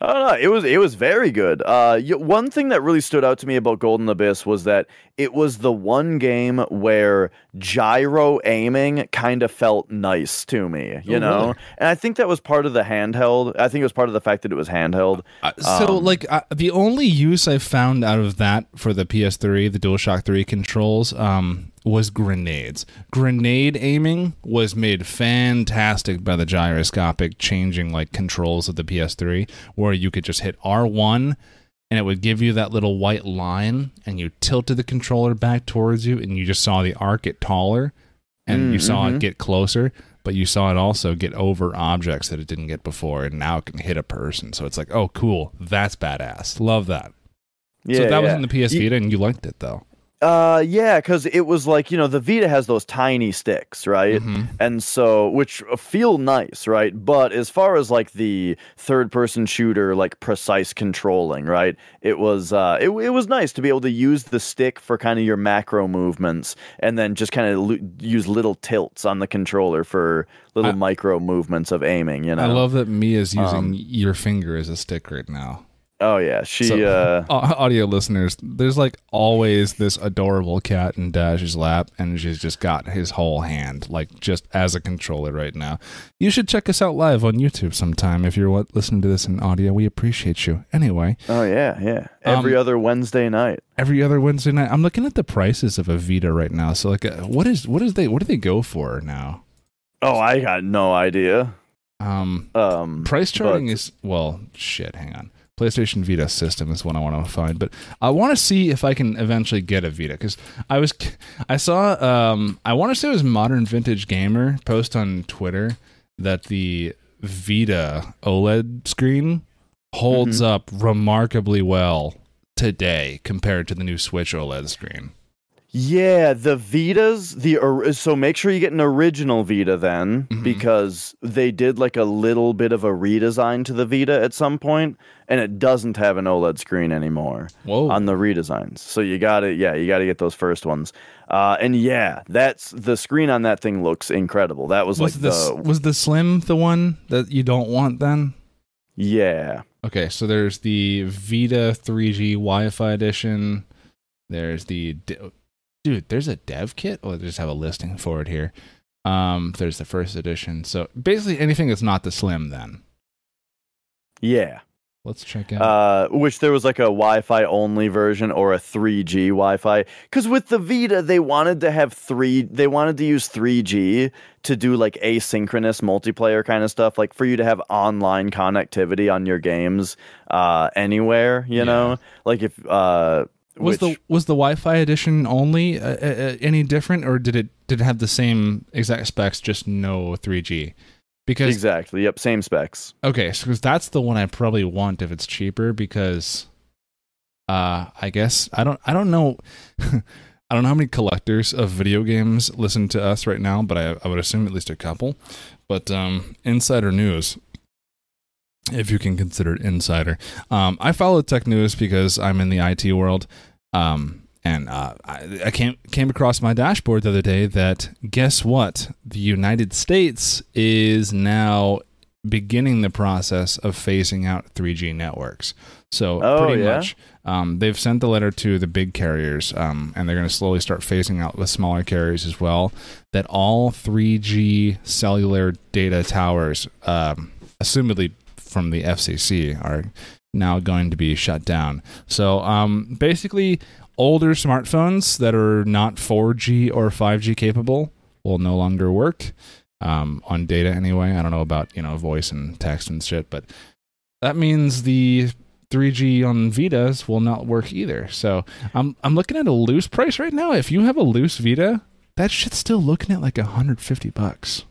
Oh no, it was it was very good. Uh, one thing that really stood out to me about Golden Abyss was that it was the one game where gyro aiming kind of felt nice to me, you Oh, know. really? And I think that was part of the handheld. I think it was part of the fact that it was handheld. Uh, so, Um, like, uh, the only use I found out of that for the PS3, the DualShock 3 controls, um, was grenades. Grenade aiming was made fantastic by the gyroscopic changing like controls of the PS3, where you could just hit R1 and it would give you that little white line, and you tilted the controller back towards you, and you just saw the arc get taller, and Mm, you saw it get closer. But you saw it also get over objects that it didn't get before, and now it can hit a person. So it's like, oh, cool, that's badass. Love that. Yeah, so that was in the PS Vita, and you liked it though. Uh, yeah, because it was like you know the Vita has those tiny sticks, right? Mhm. and so which feel nice right but as far as like the third person shooter like precise controlling right it was uh it, it was nice to be able to use the stick for kind of your macro movements and then just kind of lo- use little tilts on the controller for little I- micro movements of aiming you know I love that Mia's using Um, your finger as a stick right now. Oh yeah she So- uh audio listeners, there's like always this adorable cat in Dash's lap, and she's just got his whole hand, like just as a controller right now. You should check us out live on YouTube sometime if you're listening to this in audio. We appreciate you. Anyway, oh yeah yeah every Um, other wednesday night every other Wednesday night, I'm looking at the prices of a Vita right now. So like, uh, what is what is they what do they go for now? oh i got no idea Um, um price charting but- is well, shit. Hang on. PlayStation Vita system is what I want to find, but I want to see if I can eventually get a Vita because I was, I saw, um, I want to say it was Modern Vintage Gamer post on Twitter that the Vita OLED screen holds Mm-hmm. up remarkably well today compared to the new Switch OLED screen. Yeah, the Vitas, the so make sure you get an original Vita then Mhm. because they did like a little bit of a redesign to the Vita at some point and it doesn't have an OLED screen anymore Whoa! on the redesigns. So you got to yeah, you got to get those first ones. Uh and yeah, that's the screen on that thing looks incredible. That was, was like this the was the Slim the one that you don't want then? yeah. Okay, so there's the Vita 3G Wi-Fi edition. There's the dude. There's a dev kit. Oh, they just have a listing for it here. Um, there's the first edition. So basically, anything that's not the Slim. Then Yeah. let's check out. uh, which there was like a Wi-Fi only version or a 3G Wi-Fi. Because with the Vita, they wanted to have three. They wanted to use 3G to do like asynchronous multiplayer kind of stuff, like for you to have online connectivity on your games uh, anywhere. You Yeah. know, like if uh, was which- the was the Wi-Fi edition only uh, uh, uh, any different, or did it did it have the same exact specs, just no 3G? Because exactly yep same specs. Okay, so that's the one I probably want if it's cheaper because uh I guess I don't I don't know I don't know how many collectors of video games listen to us right now, but I I would assume at least a couple. But um insider news if you can consider it insider. Um I follow tech news because I'm in the IT world. Um and uh, I, I came came across my dashboard the other day that guess what? The United States is now beginning the process of phasing out 3G networks. So Oh, pretty yeah? much, um, they've sent the letter to the big carriers, um, and they're going to slowly start phasing out the smaller carriers as well. That all 3G cellular data towers, um, assumedly from the FCC are now going to be shut down. So um, basically, older smartphones that are not 4G or 5G capable will no longer work um, on data anyway. I don't know about you know voice and text and shit, but that means the 3G on Vitas will not work either. So I'm I'm looking at a loose price right now. If you have a loose Vita, that shit's still looking at like 150 bucks.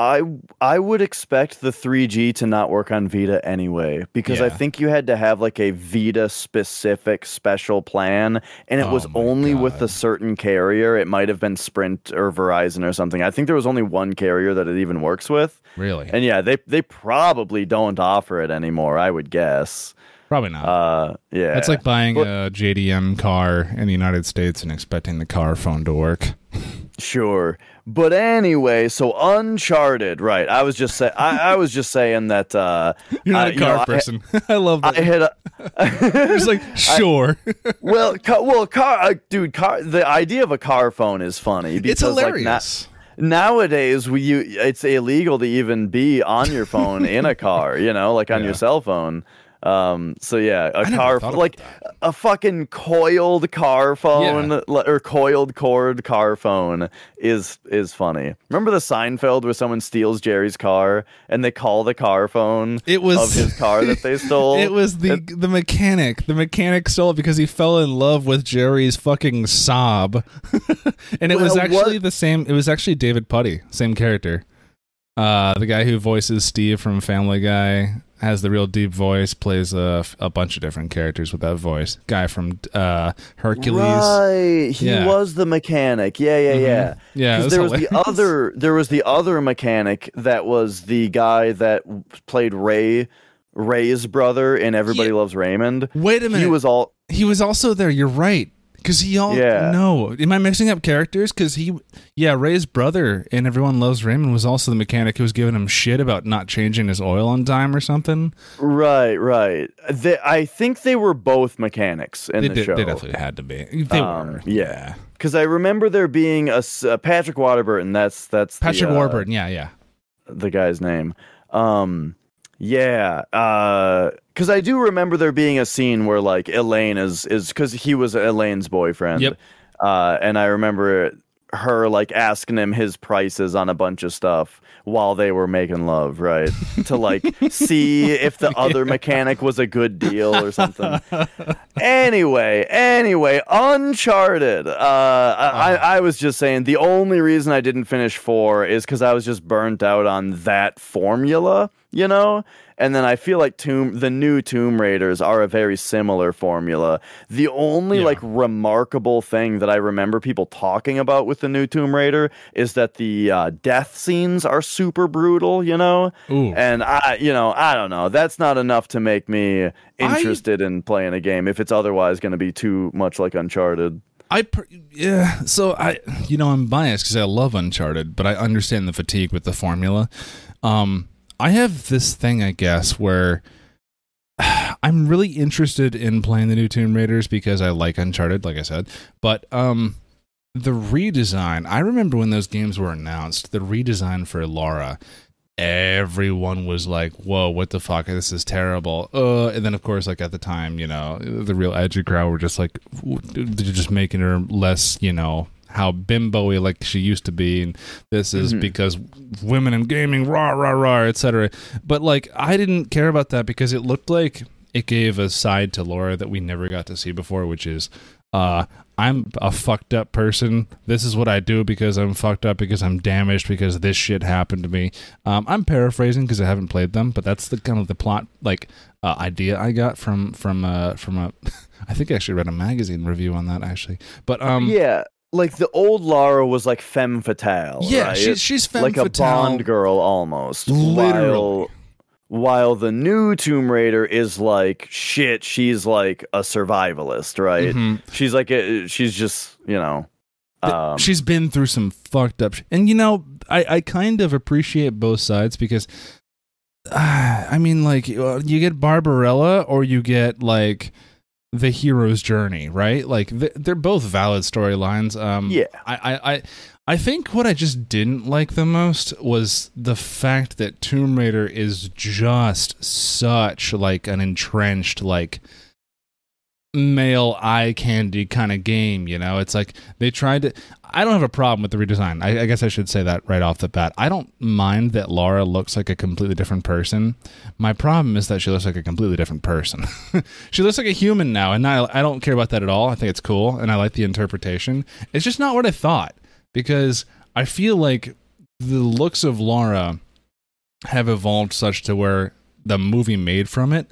I I would expect the 3G to not work on Vita anyway because I think you had to have like a Vita specific special plan and it Oh was only with a certain carrier. It might have been Sprint or Verizon or something. I think there was only one carrier that it even works with. Really? And yeah, they they probably don't offer it anymore, I would guess. Probably not. Uh yeah. That's like buying But- a JDM car in the United States and expecting the car phone to work. Sure. But anyway, so Uncharted, right. I was just say I, I was just saying that uh You're not I- a you car know, person. I, love that. I had a It's like sure. well, ca- well, car, uh, dude, car. The idea of a car phone is funny. Because, it's like, na- hilarious. nowadays, we you, it's illegal to even be on your phone in a car. You know, like on Yeah. your cell phone. Um. So yeah, a car, like a fucking coiled car phone Yeah. or coiled cord car phone is is funny. Remember the Seinfeld where someone steals Jerry's car and they call the car phone It was of his car that they stole. It was the the mechanic. The mechanic stole it because he fell in love with Jerry's fucking Saab, and it was actually what- the same. It was actually David Puddy, same character. Uh, the guy who voices Steve from Family Guy has the real deep voice. Plays a, a bunch of different characters with that voice. Guy from uh, Hercules. Right, he Yeah. was the mechanic. Yeah, yeah, Mhm. yeah. Yeah, it 'Cause was there was the other. There was the other mechanic that was the guy that played Ray, Ray's brother in Everybody Yeah. Loves Raymond. Wait a minute. He was all. He was also there. You're right. Because he all Yeah. no. Am I mixing up characters? Because he, yeah, Ray's brother and everyone loves Raymond was also the mechanic who was giving him shit about not changing his oil on time or something. Right, right. They, I think they were both mechanics in They, the did, show. they definitely had to be. They Um, were. yeah. Because I remember there being a uh, Patrick Warburton. That's that's the, Patrick uh, Warburton. Yeah, yeah. the guy's name. Um, yeah, because I do remember there being a scene where like Elaine is is because he was Elaine's boyfriend. Yep. Uh, and I remember her like asking him his prices on a bunch of stuff while they were making love, right? to like see if the other mechanic was a good deal or something. anyway, anyway, Uncharted. Uh, I, I, I was just saying the only reason I didn't finish four is because I was just burnt out on that formula, you know. And then I feel like Tomb, the new Tomb Raiders are a very similar formula. The only Yeah. like remarkable thing that I remember people talking about with the new Tomb Raider is that the uh, death scenes are super brutal, you know. Ooh. And I, you know, I don't know. That's not enough to make me interested in playing a game if it's otherwise going to be too much like Uncharted. I yeah. So I, you know, I'm biased because I love Uncharted, but I understand the fatigue with the formula. Um, I have this thing, I guess, where I'm really interested in playing the new Tomb Raiders because I like Uncharted, like I said. But um, the redesign. I remember when those games were announced. The redesign for Lara. Everyone was like, "Whoa, what the fuck? This is terrible." Uh, and then, of course, like at the time, you know, the real edgy crowd were just like, "They're just making her less, you know, how bimbo-y like she used to be, and this is Mhm. because women in gaming, rah rah rah, etc." But like, I didn't care about that because it looked like it gave a side to Laura that we never got to see before, which is, uh, I'm a fucked up person. This is what I do because I'm fucked up because I'm damaged because this shit happened to me. Um, I'm paraphrasing because I haven't played them, but that's the kind of the plot like uh, idea I got from from uh, from a. I think I actually read a magazine review on that actually, but um, yeah, like the old Lara was like femme fatale. yeah, right? she's she's femme like a. Bond girl almost. Literally. While, while the new Tomb Raider is like shit, she's like a survivalist, right? Mhm. She's like a, she's just you know. Um, she's been through some fucked up sh- and you know I, I kind of appreciate both sides because uh, i mean like uh, you get barbarella or you get like the hero's journey, right? Like th- they're both valid storylines. Um, Yeah. I, I, I, I think what I just didn't like the most was the fact that Tomb Raider is just such like an entrenched like male eye candy kind of game. You know, it's like they tried to. I don't have a problem with the redesign. I, I guess I should say that right off the bat. I don't mind that Laura looks like a completely different person. My problem is that she looks like a completely different person. she looks like a human now, and I, I don't care about that at all. I think it's cool, and I like the interpretation. It's just not what I thought because I feel like the looks of Laura have evolved such to where the movie made from it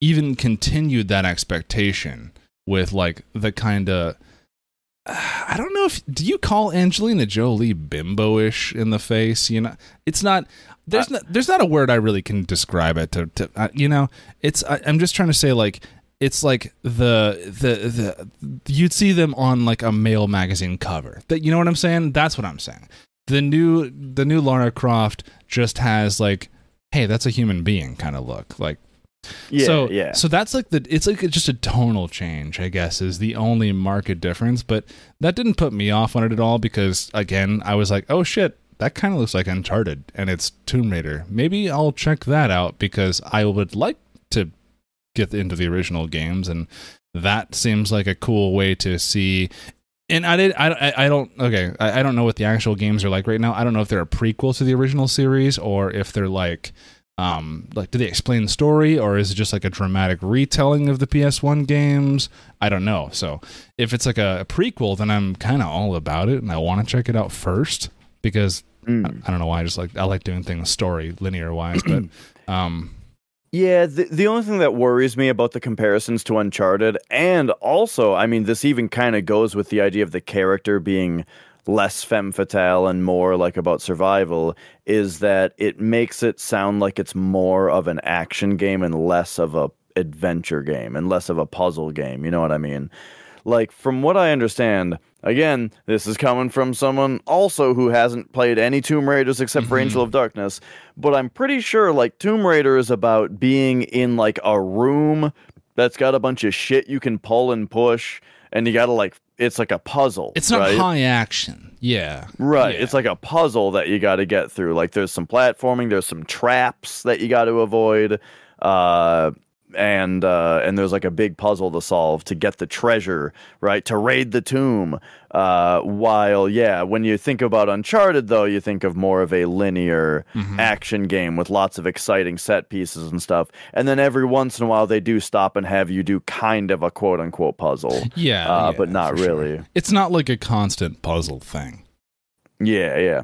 even continued that expectation with like the kind of I don't know if do you call Angelina Jolie bimbo-ish in the face? You know, it's not. There's not. There's not a word I really can describe it to. to uh, you know, it's. I, I'm just trying to say like it's like the the the you'd see them on like a male magazine cover. That you know what I'm saying? That's what I'm saying. The new the new Lara Croft just has like, hey, that's a human being kind of look. Like Yeah, so yeah. so that's like the it's like just a tonal change, I guess, is the only market difference. But that didn't put me off on it at all because again, I was like, oh shit, that kind of looks like Uncharted and it's Tomb Raider. Maybe I'll check that out because I would like to get into the original games and that seems like a cool way to see and I did. I, I, don't. Okay, I, I don't know what the actual games are like right now. I don't know if they're a prequel to the original series or if they're like, um, like do they explain the story or is it just like a dramatic retelling of the PS1 games? I don't know. So if it's like a, prequel, then I'm kind of all about it and I want to check it out first because Mm. I, I don't know why. I just like I like doing things story linear wise, but um, Yeah, the, the only thing that worries me about the comparisons to Uncharted, and also, I mean, this even kind of goes with the idea of the character being less femme fatale and more like about survival, is that it makes it sound like it's more of an action game and less of a adventure game and less of a puzzle game. You know what I mean? Like, from what I understand, again, this is coming from someone also who hasn't played any Tomb Raiders except for. Angel of mm-hmm. Darkness, but I'm pretty sure, like, Tomb Raider is about being in, like, a room that's got a bunch of shit you can pull and push, and you gotta, like, it's like a puzzle. it's not right? high action. Yeah, Right. Yeah. It's like a puzzle that you got to get through. Like there's some platforming, there's some traps that you got to avoid. Uh and uh and there's like a big puzzle to solve to get the treasure, right? To raid the tomb. Uh while yeah, when you think about Uncharted though, you think of more of a linear Mhm. action game with lots of exciting set pieces and stuff. And then every once in a while they do stop and have you do kind of a quote unquote puzzle. yeah, Uh, yeah, but not for sure. really. It's not like a constant puzzle thing. Yeah, yeah.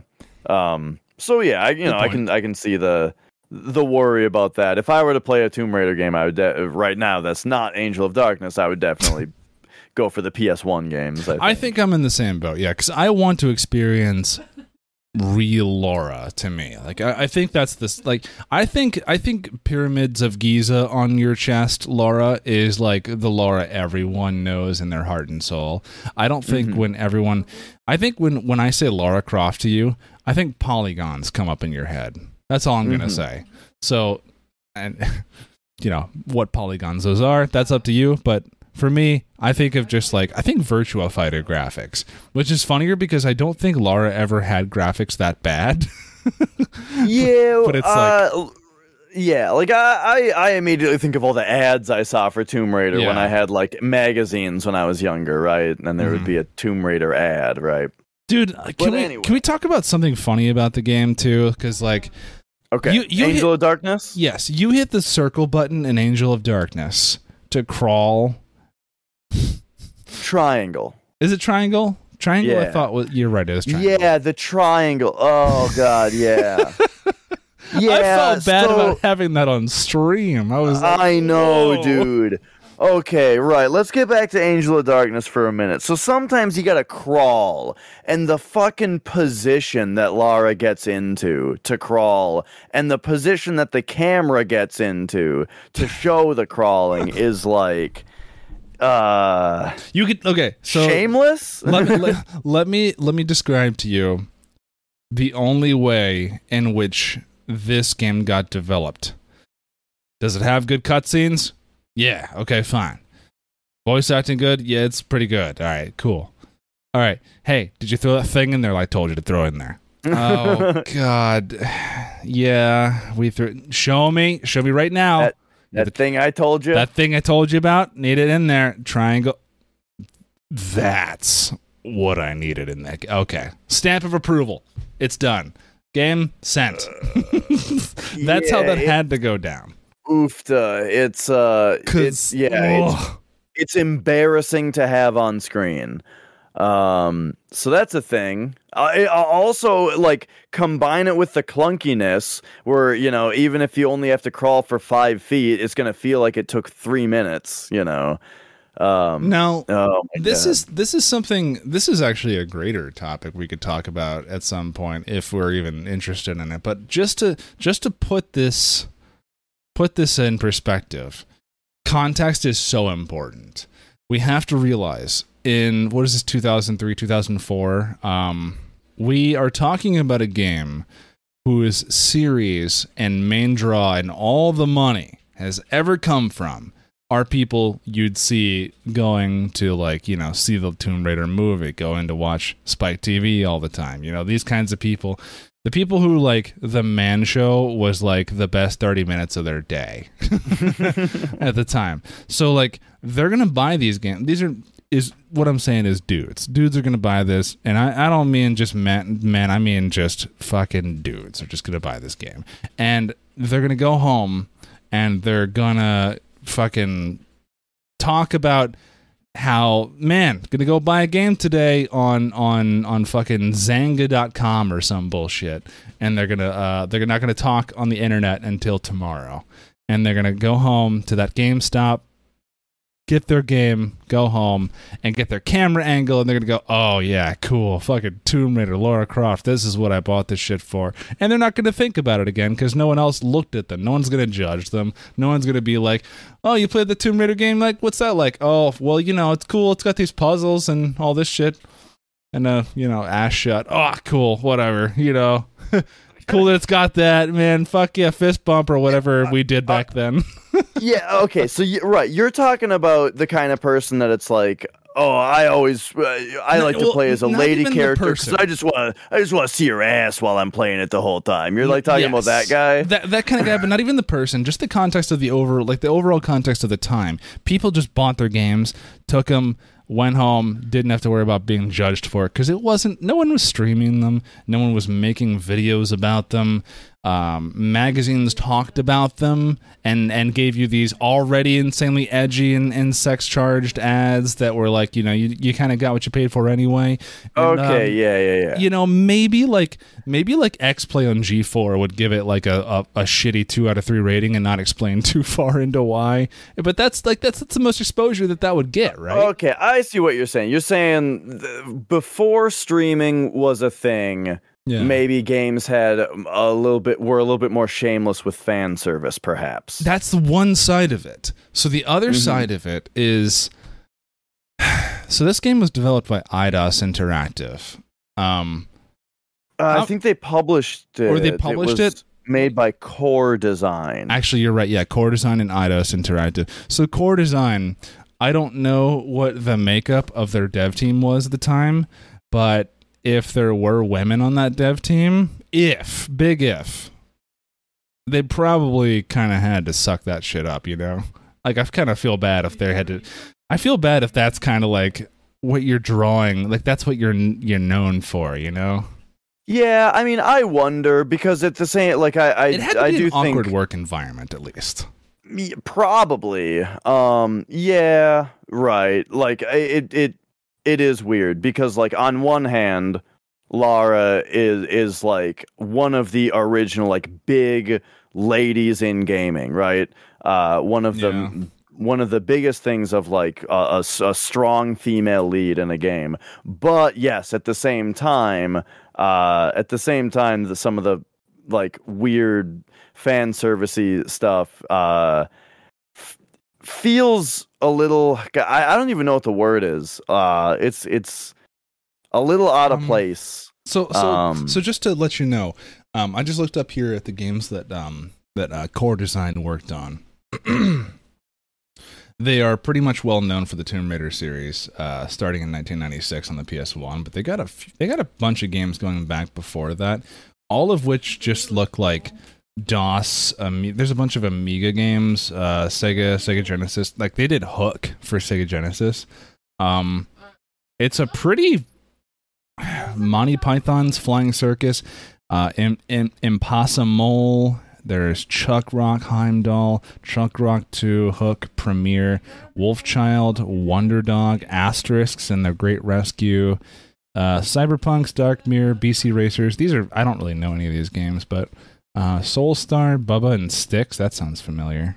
Um, so yeah, I you Good know I can I can see the the worry about that. If I were to play a Tomb Raider game, I would de- right now that's not Angel of Darkness. I would definitely go for the PS1 games. I think. I I'm in the same boat. Yeah, because I want to experience real Laura to me. Like I, I think that's this. Like I think I think pyramids of Giza on your chest, Laura, is like the Laura everyone knows in their heart and soul. I don't think Mhm. when everyone. I think when when I say Laura Croft to you, I think polygons come up in your head. That's all I'm gonna Mhm. say. So, and you know what polygons those are. That's up to you, but. For me, I think of just like I think Virtua Fighter graphics, which is funnier because I don't think Lara ever had graphics that bad. yeah, But it's uh, yeah, like I, I I immediately think of all the ads I saw for Tomb Raider when I had like magazines when I was younger, right? And there Mhm. would be a Tomb Raider ad, right? Dude, uh, But can we anyway. can we talk about something funny about the game too? Because like, Okay, You- you Angel of Darkness. yes, you hit the circle button in Angel of Darkness to crawl. Triangle. Is it triangle? Triangle. I thought was, you're right. It is triangle. Yeah, the triangle. Oh God, yeah. yeah, I felt bad so- about having that on stream. I was. Like, I know, whoa. dude. Okay, right. Let's get back to Angel of Darkness for a minute. So sometimes you gotta crawl, and the fucking position that Lara gets into to crawl, and the position that the camera gets into to show the crawling is like, uh, You could okay. So shameless. let, me, let, let me let me describe to you the only way in which this game got developed. Does it have good cutscenes? Yeah. Okay. Fine. Voice acting good? Yeah, it's pretty good. All right, cool. All right. Hey, did you throw that thing in there like I told you to throw in there? oh God. Yeah, we threw. Show me. Show me right now. That- That thing I told you. That thing I told you about, need it in there. Triangle. That's what I needed in that. Okay. Stamp of approval. It's done. Game sent. That's how that it- had to go down. Oofta. It's uh it's yeah, it's, it's embarrassing to have on screen. Um so that's a thing. I I also like combine it with the clunkiness where, you know, even if you only have to crawl for 5 feet, it's going to feel like it took 3 minutes, you know. Um now oh this God. is this is something this is actually a greater topic we could talk about at some point if we're even interested in it but just to just to put this put this in perspective context is so important we have to realize in what is this 2003 2004 um we are talking about a game whose series and main draw and all the money has ever come from are people you'd see going to like you know see the Tomb Raider movie, going to watch Spike TV all the time. You know these kinds of people, the people who like the Man Show was like the best thirty minutes of their day at the time. So like they're gonna buy these games. These are is what I'm saying is dudes. Dudes are gonna buy this, and I, I don't mean just men. Men, I mean just fucking dudes are just gonna buy this game, and they're gonna go home and they're gonna fucking talk about how man gonna go buy a game today on on on fucking Xanga.com or some bullshit and they're gonna uh they're not gonna talk on the internet until tomorrow. And they're gonna go home to that GameStop get their game, go home, and get their camera angle, and they're gonna go, "Oh yeah, cool, fucking Tomb Raider, Lara Croft. This is what I bought this shit for." And they're not gonna think about it again because no one else looked at them. No one's gonna judge them. No one's gonna be like, "Oh, you played the Tomb Raider game? Like, what's that like?" Oh, well, you know, it's cool. It's got these puzzles and all this shit, and uh, you know, ass shut. Oh, cool, whatever. You know. Cool that it's got that, man. Fuck yeah, fist bump or whatever we did back then. yeah okay so you, right you're talking about the kind of person that it's like oh i always uh, i No, like to well, play as a lady character because i just want to i just want to see your ass while i'm playing it the whole time you're like talking about that guy That that kind of guy, but not even the person. Just the context of the over, like the overall context of the time. People just bought their games, took them, went home, didn't have to worry about being judged for it because it wasn't. No one was streaming them. No one was making videos about them. Um, magazines talked about them and and gave you these already insanely edgy and, and sex charged ads that were like you know you you kind of got what you paid for anyway. And, okay um, yeah yeah yeah you know maybe like maybe like x play on g4 would give it like a, a, a shitty two out of three rating and not explain too far into why but that's like that's, that's the most exposure that that would get right Okay, I see what you're saying. You're saying th- before streaming was a thing, yeah maybe games had a little bit were a little bit more shameless with fan service, perhaps. that's the one side of it so the other Mhm. side of it is so this game was developed by Eidos Interactive um Uh, I think they published it. Or they published was it? Made by Core Design. Actually, you're right. Yeah, Core Design and Eidos Interactive. So Core Design, I don't know what the makeup of their dev team was at the time, but if there were women on that dev team, if big if, they probably kind of had to suck that shit up. You know, like I kind of feel bad if they had to. I feel bad if that's kind of like what you're drawing. Like that's what you're you're known for. You know, yeah, I mean, I wonder because at the same, like, I, I, it had to I be do an awkward think work environment at least. Probably um yeah right like it it it is weird because like on one hand Lara is is like one of the original like big ladies in gaming right uh one of the Yeah. one of the biggest things of like a strong female lead in a game but yes at the same time uh at the same time the, some of the like weird fan servicey stuff uh feels a little I, I don't even know what the word is uh it's it's a little out of Um, place So so Um, so just to let you know, um, I just looked up here at the games that um that uh, Core Design worked on. they are pretty much well known for the Tomb Raider series, uh, starting in 1996 on the PS1. But they got a f- they got a bunch of games going back before that, all of which just look like DOS. There's a bunch of Amiga games, uh, Sega, Sega Genesis. Like they did Hook for Sega Genesis. Um, it's a pretty Monty Python's Flying Circus, uh, Impossamole. There's Chuck Rock Heimdall, Chuck Rock 2, Hook, Premiere, Wolfchild, Wonder Dog, Asterix, and The Great Rescue, uh, Cyberpunks, Dark Mirror, BC Racers. These are, I don't really know any of these games, but uh, Soulstar, Bubba, and Sticks. That sounds familiar.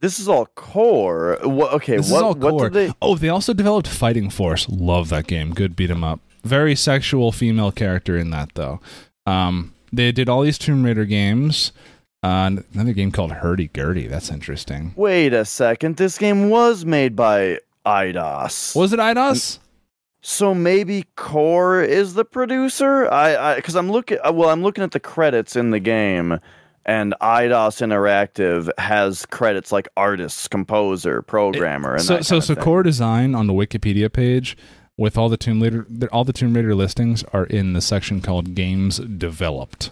This is all core. What, okay, This what, is all core. they? Oh, they also developed Fighting Force. Love that game. Good beat 'em up. Very sexual female character in that though. Um, they did all these Tomb Raider games. Uh, another game called Herdy Gerdy. That's interesting. Wait a second. This game was made by Eidos. Was it Eidos? So maybe Core is the producer. I because I'm looking. uh, Well, I'm looking at the credits in the game, and Eidos Interactive has credits like artists, composer, programmer, and so so so core design on the Wikipedia page with all the Tomb Raider all the Tomb Raider listings are in the section called Games Developed.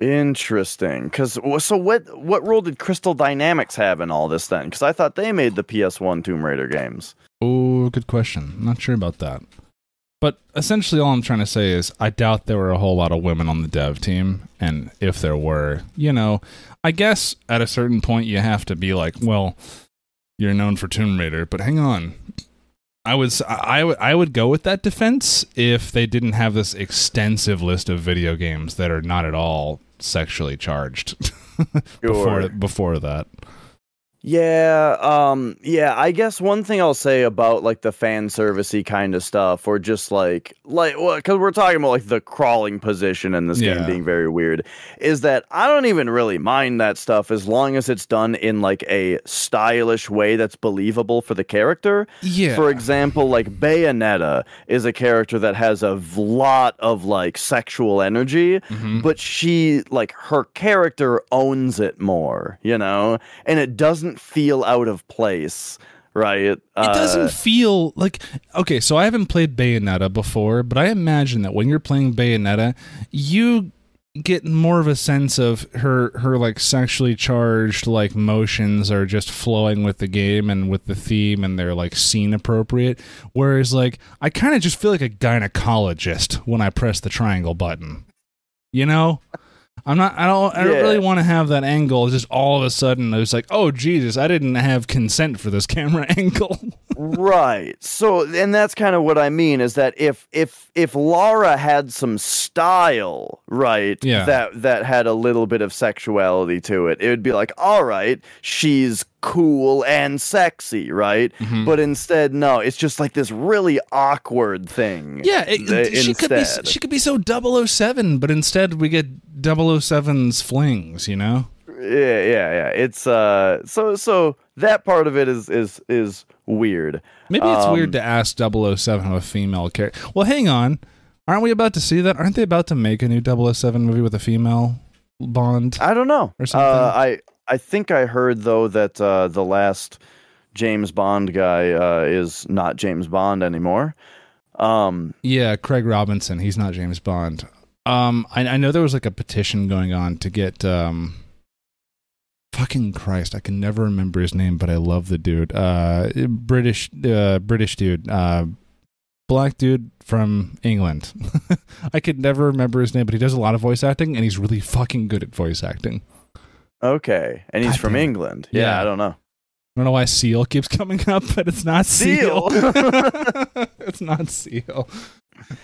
Interesting. Because so what? What role did Crystal Dynamics have in all this then? Because I thought they made the PS1 Tomb Raider games. Oh, good question. Not sure about that. But essentially, all I'm trying to say is I doubt there were a whole lot of women on the dev team. And if there were, you know, I guess at a certain point you have to be like, well, you're known for Tomb Raider, but hang on. I would I, I would I would go with that defense if they didn't have this extensive list of video games that are not at all sexually charged before before that. Yeah, um, yeah. I guess one thing I'll say about like the fan servicey kind of stuff, or just like like because we're talking about like the crawling position in this Yeah. game being very weird, is that I don't even really mind that stuff as long as it's done in like a stylish way that's believable for the character. Yeah. For example, like Bayonetta is a character that has a lot of like sexual energy, Mhm. but she like her character owns it more, you know, and it doesn't feel out of place, right? It doesn't Uh, feel like okay. So I haven't played Bayonetta before, but I imagine that when you're playing Bayonetta, you get more of a sense of her her like sexually charged like motions are just flowing with the game and with the theme and they're like scene appropriate whereas like i kind of just feel like a gynecologist when i press the triangle button you know i'm not i don't i don't Yeah. really want to have that angle just all of a sudden it's like oh jesus i didn't have consent for this camera angle right. So, and that's kind of what I mean is that if if if Lara had some style, right, Yeah. that that had a little bit of sexuality to it, it would be like, all right, she's cool and sexy, right? Mhm. But instead, no, it's just like this really awkward thing. Yeah, it, th- she could be she could be so 007, but instead we get 007's flings, you know? yeah yeah yeah it's uh so so that part of it is is is weird Maybe it's Um, weird to ask 007 how a female character. Well, hang on. Aren't we about to see that? Aren't they about to make a new 007 movie with a female Bond? i don't know Or something. uh i i think i heard though that uh the last james bond guy uh is not james bond anymore um Yeah, Craig Robinson. He's not James Bond. Um, I, I know there was like a petition going on to get um, fucking Christ, I can never remember his name, but I love the dude. Uh, British, uh, British dude. Uh, black dude from England. I could never remember his name, but he does a lot of voice acting, and he's really fucking good at voice acting. Okay and he's God from england yeah, Yeah. i don't know I don't know why Seal keeps coming up, but it's not Seal. Seal. it's not Seal.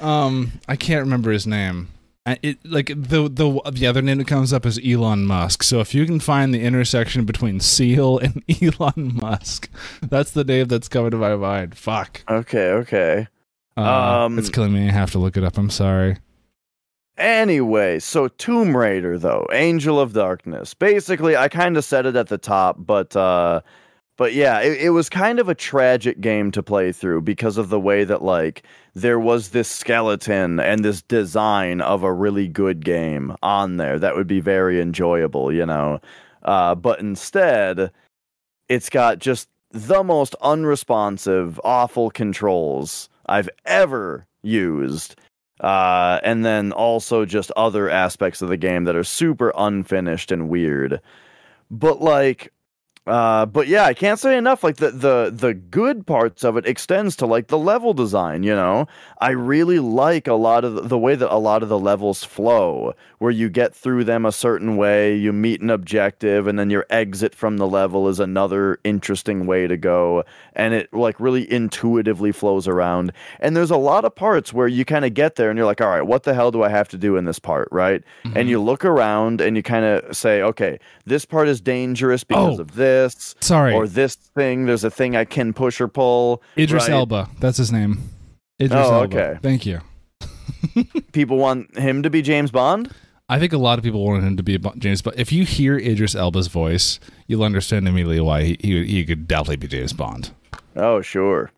Um, I can't remember his name. I, it like the the the other name that comes up is Elon Musk. So if you can find the intersection between Seal and Elon Musk, that's the name that's coming to my mind. Fuck. okay okay Uh, Um, it's killing me. I have to look it up. I'm sorry. Anyway, so Tomb Raider though, Angel of Darkness. Basically, I kind of said it at the top, but uh but yeah, it, it was kind of a tragic game to play through because of the way that like there was this skeleton and this design of a really good game on there that would be very enjoyable, you know. Uh but instead, it's got just the most unresponsive, awful controls I've ever used. Uh, and then also just other aspects of the game that are super unfinished and weird. But like uh, but yeah, I can't say enough. Like the the the good parts of it extends to like the level design. You know, I really like a lot of the, the, way that a lot of the levels flow, where you get through them a certain way, you meet an objective, and then your exit from the level is another interesting way to go, and it like really intuitively flows around. And there's a lot of parts where you kind of get there, and you're like, all right, what the hell do I have to do in this part, right? Mm-hmm. And you look around, and you kind of say, okay, this part is dangerous because oh. of this this. Sorry. Or this thing. There's a thing I can push or pull. Idris right? Elba. That's his name. Idris oh, Elba. okay. Thank you. People want him to be James Bond? I think a lot of people want him to be James Bond. If you hear Idris Elba's voice, you'll understand immediately why he, he, he could definitely be James Bond. Oh, sure.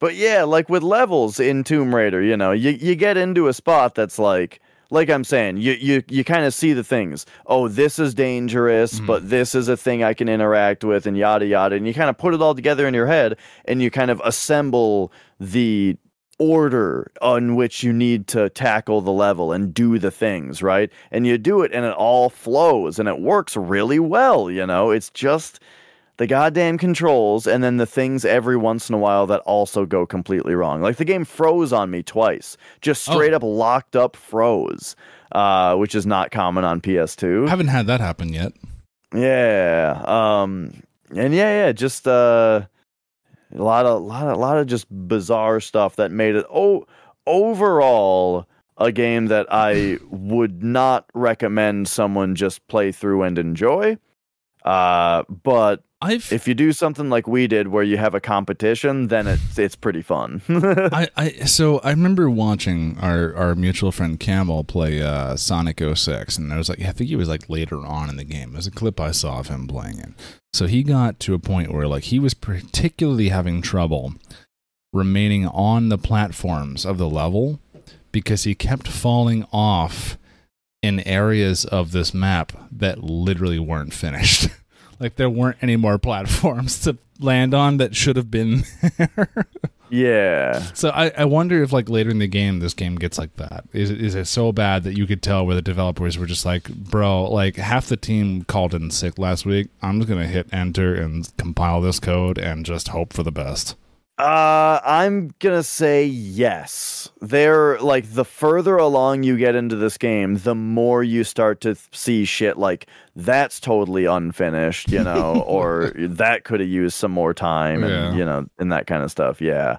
But yeah, like with levels in Tomb Raider, you know, you, you get into a spot that's like like I'm saying, you you you kind of see the things. Oh, this is dangerous, mm-hmm. but this is a thing I can interact with, and yada yada. And you kind of put it all together in your head, and you kind of assemble the order on which you need to tackle the level and do the things right. And you do it, and it all flows, and it works really well. You know, it's just the goddamn controls and then the things every once in a while that also go completely wrong. Like the game froze on me twice, just oh. straight oh. up locked up froze, uh, which is not common on PS2. I haven't had that happen yet. Yeah. Um, and yeah, yeah, just uh, a lot of, lot of, lot of just bizarre stuff that made it. Oh, overall, a game that I would not recommend someone just play through and enjoy. Uh, but I've if you do something like we did where you have a competition, then it's it's pretty fun. I, I so I remember watching our, our mutual friend Camel play uh, Sonic 06 and I was like I think he was like later on in the game. There's a clip I saw of him playing it. So he got to a point where like he was particularly having trouble remaining on the platforms of the level because he kept falling off in areas of this map that literally weren't finished. like there weren't any more platforms to land on that should have been there. yeah. So I, I wonder if like later in the game this game gets like that. Is is it so bad that you could tell where the developers were just like, bro, like half the team called in sick last week. I'm just gonna hit enter and compile this code and just hope for the best. Uh, I'm gonna say yes. They're like the further along you get into this game, the more you start to see shit like that's totally unfinished, you know, or that could have used some more time, and yeah. you know, and that kind of stuff. Yeah.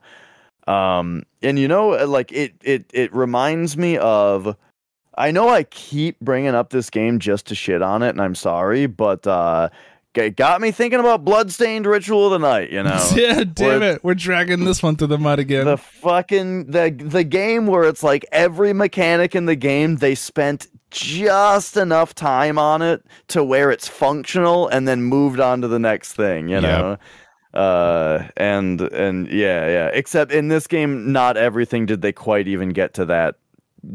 Um, and you know, like it, it, it reminds me of. I know I keep bringing up this game just to shit on it, and I'm sorry, but uh, it got me thinking about bloodstained ritual of the night you know. Yeah damn it. We're dragging this one to the mud again. The fucking the the game where it's like every mechanic in the game they spent just enough time on it to where it's functional and then moved on to the next thing you know? Yep. uh and and yeah yeah. Except in this game not everything did they quite even get to that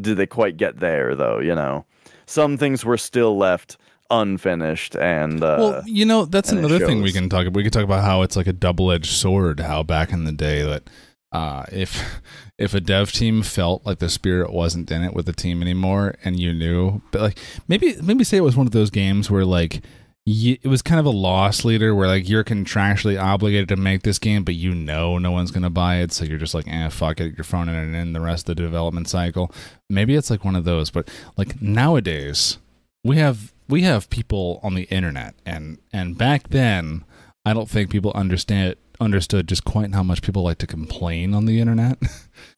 did they quite get there though you know? Some things were still left unfinished and uh, well you know that's another thing we can talk about we can talk about how it's like a double-edged sword how back in the day that uh, if if a dev team felt like the spirit wasn't in it with the team anymore and you knew but like maybe maybe say it was one of those games where like you, it was kind of a loss leader where like you're contractually obligated to make this game but you know no one's gonna buy it so you're just like eh fuck it you're throwing it in the rest of the development cycle. Maybe it's like one of those but like nowadays we have we have people on the internet and and back then I don't think people understand understood just quite how much people like to complain on the internet.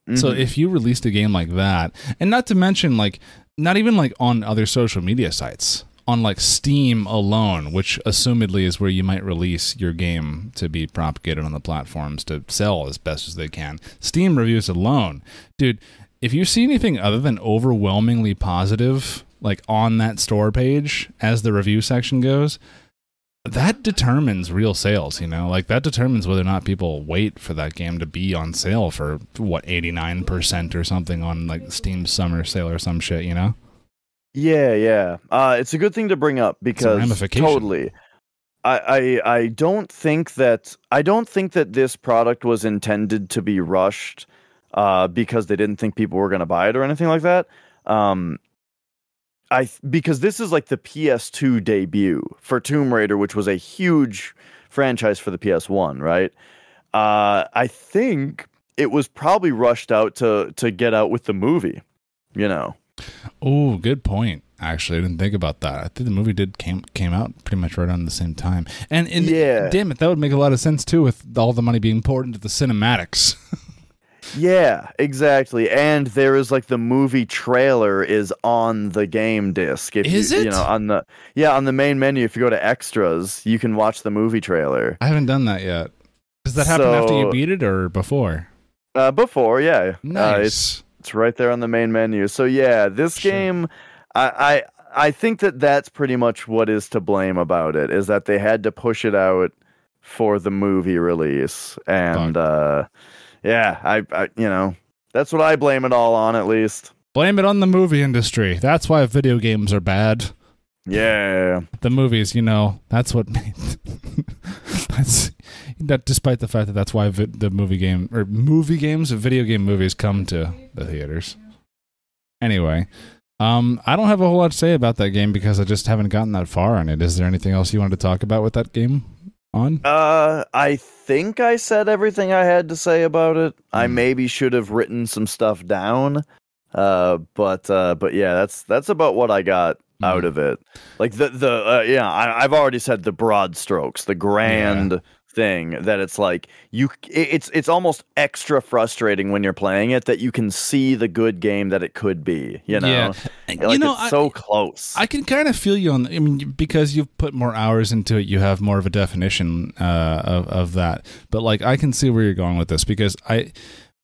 Mm-hmm. so if you released a game like that, and not to mention like not even like on other social media sites, on like Steam alone, which assumedly is where you might release your game to be propagated on the platforms to sell as best as they can. Steam reviews alone, dude, if you see anything other than overwhelmingly positive like on that store page as the review section goes, that determines real sales, you know? Like that determines whether or not people wait for that game to be on sale for what 89% or something on like Steam summer sale or some shit, you know? Yeah, yeah. Uh, it's a good thing to bring up because totally. I, I I don't think that I don't think that this product was intended to be rushed uh, because they didn't think people were going to buy it or anything like that. Um, I because this is like the PS2 debut for Tomb Raider, which was a huge franchise for the PS1, right? Uh, I think it was probably rushed out to to get out with the movie, you know. Oh, good point. Actually, I didn't think about that. I think the movie did came came out pretty much right around the same time. And, and Yeah. damn it, that would make a lot of sense too with all the money being poured into the cinematics. Yeah, exactly. And there is like the movie trailer is on the game disc. If Is you, it? You know, on the yeah on the main menu. If you go to extras, you can watch the movie trailer. I haven't done that yet. Does that happen after you beat it or before? Uh, before, yeah, Uh, it's Nice. it's right there on the main menu. So yeah, this Sure. game, I, I I think that that's pretty much what is to blame about it is that they had to push it out for the movie release, and uh, yeah, I, I you know that's what I blame it all on at least. Blame it on the movie industry. That's why video games are bad. Yeah. The movies, you know, that's what made. that's that. Despite the fact that that's why vi- the movie game or movie games, video game movies come to the theaters. Anyway, um, I don't have a whole lot to say about that game because I just haven't gotten that far on it. Is there anything else you wanted to talk about with that game? On Uh, I think I said everything I had to say about it. I Hmm. maybe should have written some stuff down. Uh, but uh, but yeah, that's that's about what I got out Hmm. of it. Like the the uh, yeah, I, I've already said the broad strokes, the grand thing that it's like you. It's it's almost extra frustrating when you're playing it that you can see the good game that it could be. You know, Yeah. like you know, I- so close. I can kind of feel you on. I mean, because you've put more hours into it, you have more of a definition uh, of of that. But like, I can see where you're going with this because I,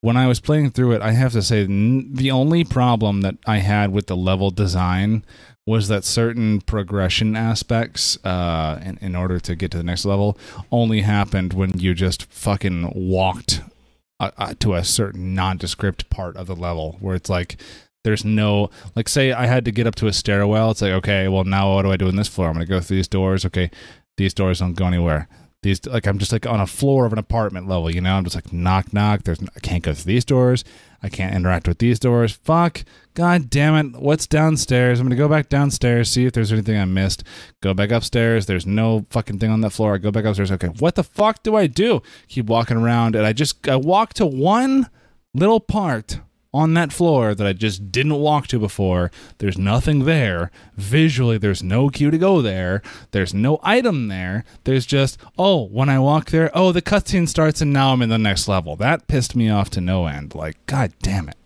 when I was playing through it, I have to say the only problem that I had with the level design was that certain progression aspects, uh, in, in order to get to the next level, only happened when you just fucking walked uh, uh, to a certain nondescript part of the level where it's like there's no like say I had to get up to a stairwell. It's like okay, well now what do I do in this floor? I'm gonna go through these doors. Okay, these doors don't go anywhere. These like I'm just like on a floor of an apartment level. You know, I'm just like knock knock. There's I can't go through these doors. I can't interact with these doors. Fuck. God damn it. What's downstairs? I'm to go back downstairs, see if there's anything I missed. Go back upstairs. There's no fucking thing on that floor. I go back upstairs. Okay. What the fuck do I do? Keep walking around. And I just, I walk to one little part on that floor that I just didn't walk to before. There's nothing there. Visually, there's no cue to go there. There's no item there. There's just, oh, when I walk there, oh, the cutscene starts and now I'm in the next level. That pissed me off to no end. Like, god damn it.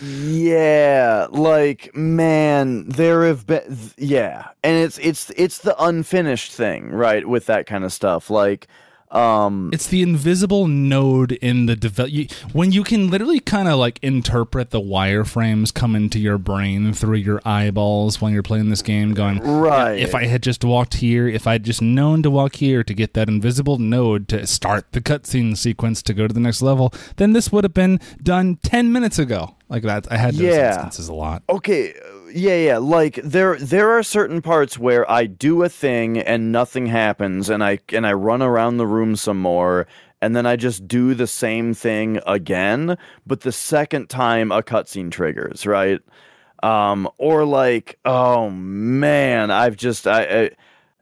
Yeah, like man, there have been yeah, and it's it's it's the unfinished thing, right? With that kind of stuff, like um It's the invisible node in the develop. When you can literally kind of like interpret the wireframes come into your brain through your eyeballs when you're playing this game, going, Right. If I had just walked here, if I'd just known to walk here to get that invisible node to start the cutscene sequence to go to the next level, then this would have been done ten minutes ago. Like that, I had those Yeah. instances a lot. okay, yeah, yeah, like there there are certain parts where I do a thing and nothing happens and I and I run around the room some more and then I just do the same thing again, but the second time a cutscene triggers, right? um or like oh man i've just i, I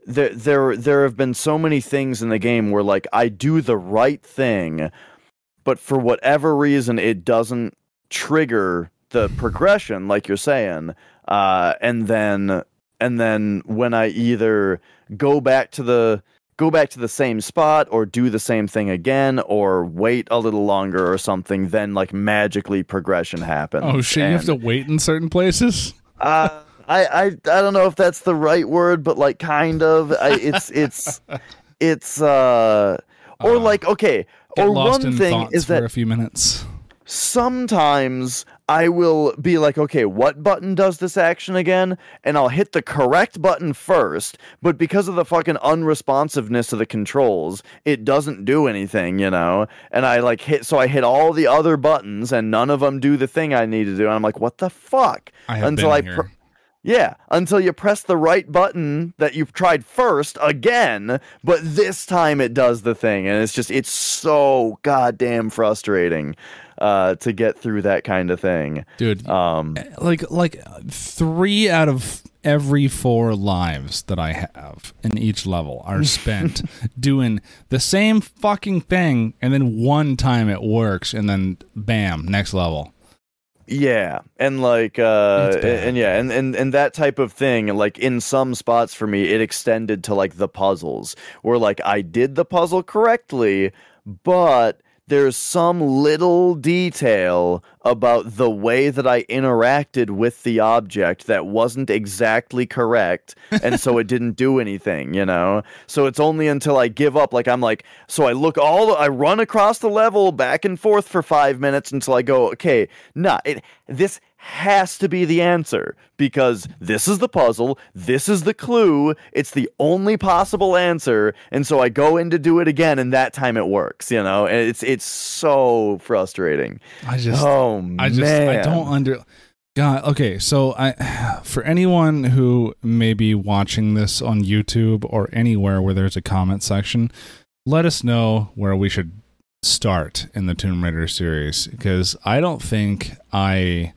there there there have been so many things in the game where like i do the right thing but for whatever reason it doesn't trigger the progression like you're saying uh and then and then when i either go back to the go back to the same spot or do the same thing again or wait a little longer or something then like magically progression happens Oh shit! You have to wait in certain places. uh, I, I I don't know if that's the right word, but like kind of. I, it's it's it's uh or Uh, like okay. Or one in thing is for that a few minutes. sometimes I will be like, okay, what button does this action again? And I'll hit the correct button first, but because of the fucking unresponsiveness of the controls, it doesn't do anything, you know? And I like hit, so I hit all the other buttons and none of them do the thing I need to do. And I'm like, what the fuck? I Until I pr- Yeah, until you press the right button that you've tried first again, but this time it does the thing, and it's just it's so goddamn frustrating uh, to get through that kind of thing, dude. Um, like like three out of every four lives that I have in each level are spent doing the same fucking thing, and then one time it works, and then bam, next level. Yeah, and like uh and yeah, and, and and that type of thing, like in some spots for me, it extended to like the puzzles where like I did the puzzle correctly, but there's some little detail about the way that I interacted with the object that wasn't exactly correct, and so it didn't do anything, you know? So it's only until I give up, like I'm like, so I look all, I run across the level back and forth for five minutes until I go, okay, nah, it, this has to be the answer because this is the puzzle, this is the clue, it's the only possible answer, and so I go in to do it again, and that time it works, you know? And it's it's so frustrating. I just oh I just man, I don't under God, okay, so I for anyone who may be watching this on YouTube or anywhere where there's a comment section, let us know where we should start in the Tomb Raider series because I don't think I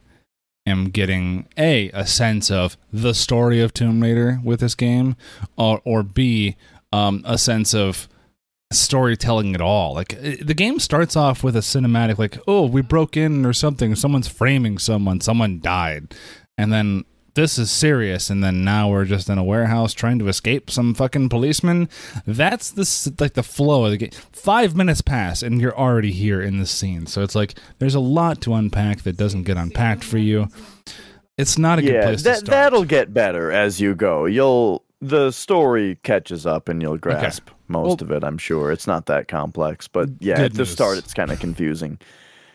am getting a a sense of the story of Tomb Raider with this game or or b um, a sense of storytelling at all. Like the game starts off with a cinematic, like oh we broke in or something, someone's framing someone, someone died, and then this is serious, and then now we're just in a warehouse trying to escape some fucking policeman. That's the like the flow of the game. Five minutes pass, and you're already here in the scene. So it's like there's a lot to unpack that doesn't get unpacked for you. It's not a good yeah, place to that start. that'll get better as you go. You'll the story catches up and you'll grasp most of it. I'm sure it's not that complex, but yeah, Good at the news. start it's kind of confusing.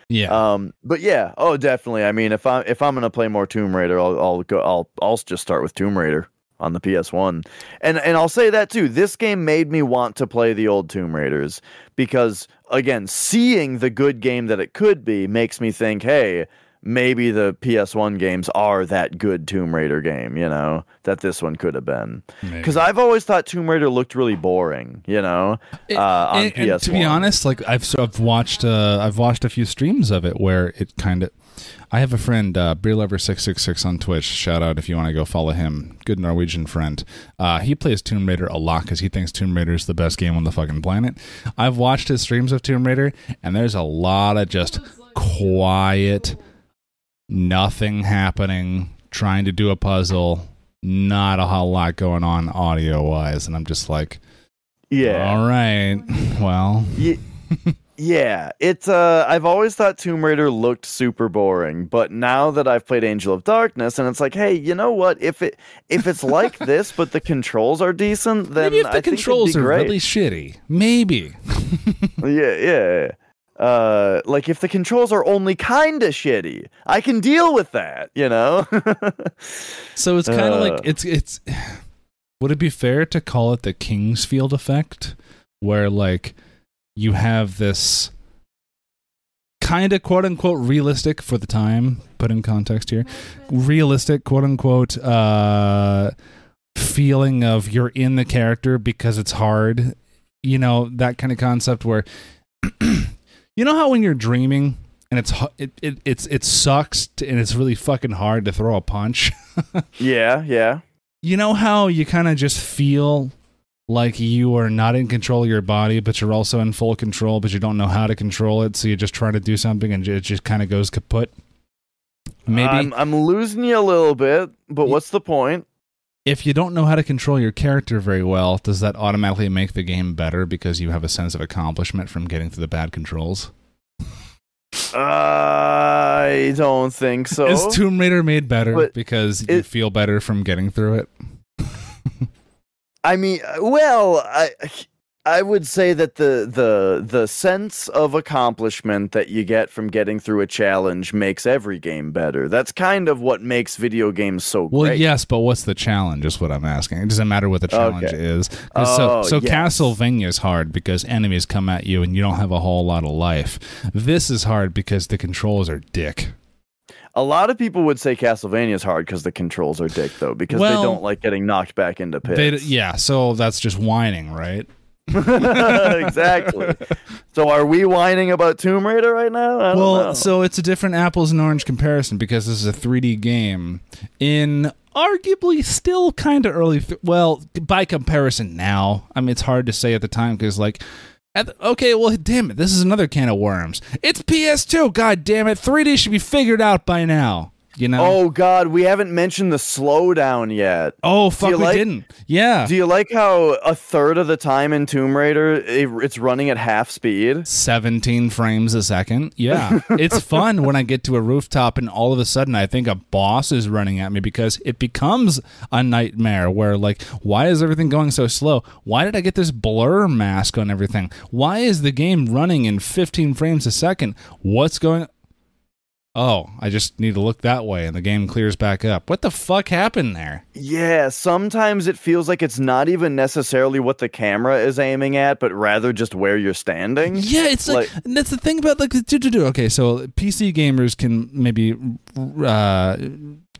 Yeah. Um, but yeah, oh, definitely. I mean, if I if I'm gonna play more Tomb Raider, I'll I'll go. I'll I'll just start with Tomb Raider on the PS1, and and I'll say that too. This game made me want to play the old Tomb Raiders because again, seeing the good game that it could be makes me think, hey. Maybe the PS1 games are that good Tomb Raider game, you know, that this one could have been. Because I've always thought Tomb Raider looked really boring, you know, uh, on And- PS1. and to be honest, like I've sort of watched, uh, I've watched a few streams of it where it kind of. I have a friend, uh, Beer Lover six six six on Twitch. Shout out if you want to go follow him. Good Norwegian friend. Uh, he plays Tomb Raider a lot because he thinks Tomb Raider is the best game on the fucking planet. I've watched his streams of Tomb Raider, and there's a lot of just quiet, nothing happening, trying to do a puzzle, not a whole lot going on audio wise, and I'm just like. yeah. All right. Well, Ye- yeah, it's uh I've always thought Tomb Raider looked super boring, but now that I've played Angel of Darkness and it's like, hey, you know what? If it if it's like this but the controls are decent, then maybe if I the it'd controls are great. really shitty, maybe. Yeah, yeah. Uh like if the controls are only kind of shitty, I can deal with that, you know? So it's kind of Uh. like it's it's. Would it be fair to call it the King's Field effect, where like you have this kind of quote unquote realistic for the time, put in context here, realistic quote unquote uh, feeling of you're in the character because it's hard, you know that kind of concept where you know how when you're dreaming and it's it, it it's it sucks to, and it's really fucking hard to throw a punch. yeah, yeah. you know how you kind of just feel like you are not in control of your body, but you're also in full control, but you don't know how to control it, so you're just trying to do something and it just kind of goes kaput. Maybe I'm I'm losing you a little bit, but what's the point? If you don't know how to control your character very well, does that automatically make the game better because you have a sense of accomplishment from getting through the bad controls? I don't think so. Is Tomb Raider made better But because you feel better from getting through it? I mean, well, I I would say that the the the sense of accomplishment that you get from getting through a challenge makes every game better. That's kind of what makes video games so Well, great. yes, but what's the challenge? Is what I'm asking. It doesn't matter what the challenge Okay. is. 'Cause so, Oh, so yes. Castlevania is hard because enemies come at you and you don't have a whole lot of life. This is hard because the controls are dick. A lot of people would say Castlevania is hard because the controls are dick, though, because Well, they don't like getting knocked back into They, pits. yeah, so that's just whining, right? exactly. So are we whining about Tomb Raider right now? I don't Well, know. so it's a different apples and orange comparison because this is a 3D game in arguably still kind of early. Th- well, by comparison now, I mean it's hard to say at the time because like. At the- okay, well, damn it, this is another can of worms. It's PS2, god damn it, 3D should be figured out by now. You know? oh God, we haven't mentioned the slowdown yet. Oh, fuck, you we like- didn't. Yeah. Do you like how a third of the time in Tomb Raider it, it's running at half speed? 17 frames a second. Yeah. it's fun when I get to a rooftop and all of a sudden I think a boss is running at me because it becomes a nightmare where, like, why is everything going so slow? Why did I get this blur mask on everything? Why is the game running in 15 frames a second? What's going Oh, I just need to look that way and the game clears back up. What the fuck happened there? Yeah, sometimes it feels like it's not even necessarily what the camera is aiming at, but rather just where you're standing. Yeah, it's like, and that's the thing about like do do do. Okay, so PC gamers can maybe uh,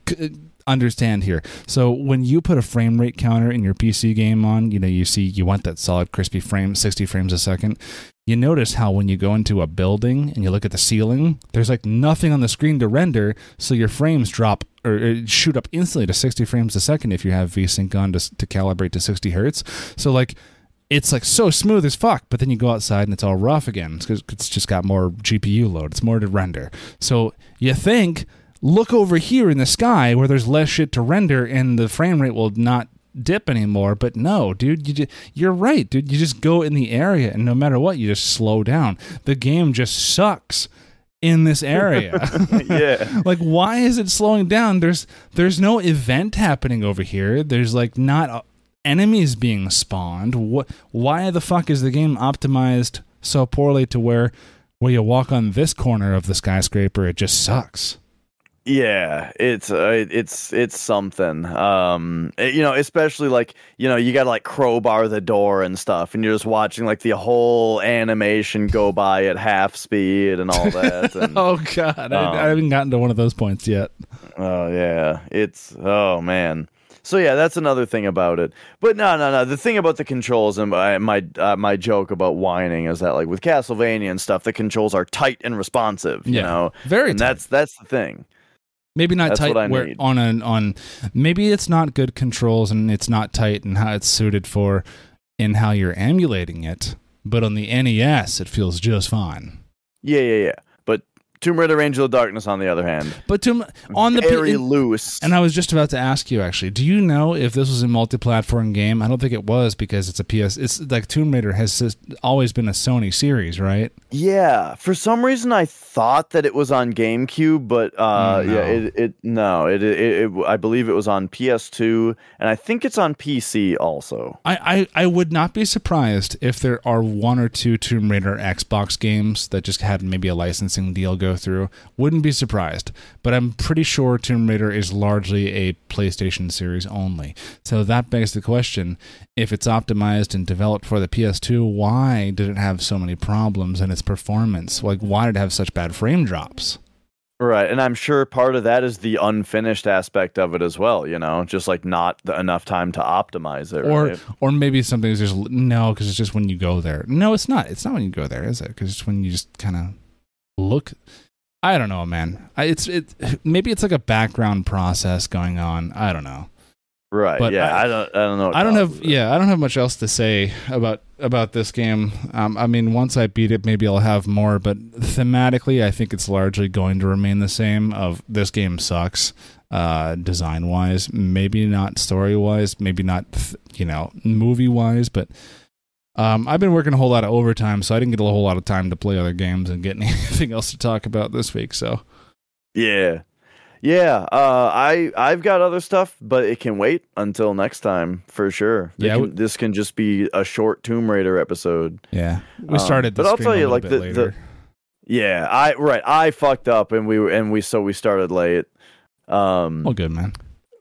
c- understand here. So when you put a frame rate counter in your PC game on, you know, you see you want that solid crispy frame, sixty frames a second. You notice how when you go into a building and you look at the ceiling, there's like nothing on the screen to render, so your frames drop or uh, shoot up instantly to 60 frames a second if you have VSync on to, to calibrate to 60 hertz. So like it's like so smooth as fuck, but then you go outside and it's all rough again because it's just got more GPU load. It's more to render. So you think, look over here in the sky where there's less shit to render and the frame rate will not dip anymore. But no, dude, you just, you're right, dude. You just go in the area and no matter what, you just slow down. The game just sucks in this area. yeah. like why is it slowing down there's there's no event happening over here there's like not enemies being spawned what why the fuck is the game optimized so poorly to where where you walk on this corner of the skyscraper it just sucks Yeah, it's uh, it's it's something. Um, it- you know, especially like you know, you got to like crowbar the door and stuff, and you're just watching like the whole animation go by at half speed and all that. And, oh god I, I haven't gotten to one of those points yet oh yeah, it's oh man. So yeah, that's another thing about it. But no, no, no. The thing about the controls and my my, uh, my joke about whining is that like with Castlevania and stuff, the controls are tight and responsive. You Yeah, know, very and tight. that's that's the thing. Maybe not That's tight where need. on an on maybe it's not good controls and it's not tight and how it's suited for in how you're emulating it but on the nes it feels just fine Yeah, yeah, yeah. Tomb Raider: Angel of Darkness, on the other hand, But Tomb on the very in- loose. and I was just about to ask you actually, do you know if this was a multi-platform game? I don't think it was because it's a PS. It's like Tomb Raider has always been a Sony series, right? yeah, for some reason I thought that it was on GameCube, but uh, Mm, no. yeah, it, it no, it, it, it I believe it was on PS2, and I think it's on PC also. I, I, I would not be surprised if there are one or two Tomb Raider Xbox games that just had maybe a licensing deal go through. Wouldn't be surprised, but I'm pretty sure Tomb Raider is largely a PlayStation series only. So that begs the question: if it's optimized and developed for the PS2, why did it have so many problems in its performance? Like, why did it have such bad frame drops? Right, and I'm sure part of that is the unfinished aspect of it as well. You know, just like not the, enough time to optimize it. Or, right? or maybe something's just no, because it's just when you go there. No, it's not. It's not when you go there, is it? Because it's when you just kind of look. I don't know, man. I, it's it. Maybe it's like a background process going on. I don't know. right, but yeah, I- I, don't, I don't know. I don't have. it. Yeah, I don't have much else to say about about this game. Um, I mean, once I beat it, maybe I'll have more. But thematically, I think it's largely going to remain the same. Of this game sucks, uh, design wise. Maybe not story wise. Maybe not, th- you know, movie wise. But um, I've been working a whole lot of overtime, so I didn't get a whole lot of time to play other games and get anything else to talk about this week. So Yeah. Yeah, uh, I I've got other stuff, but it can wait until next time for sure. They Yeah, can- this can just be a short Tomb Raider episode. yeah, we Um, started. The but I'll tell you, like, the- the- Yeah, I right, I fucked up, and we were and we so we started late. Um, well, good man.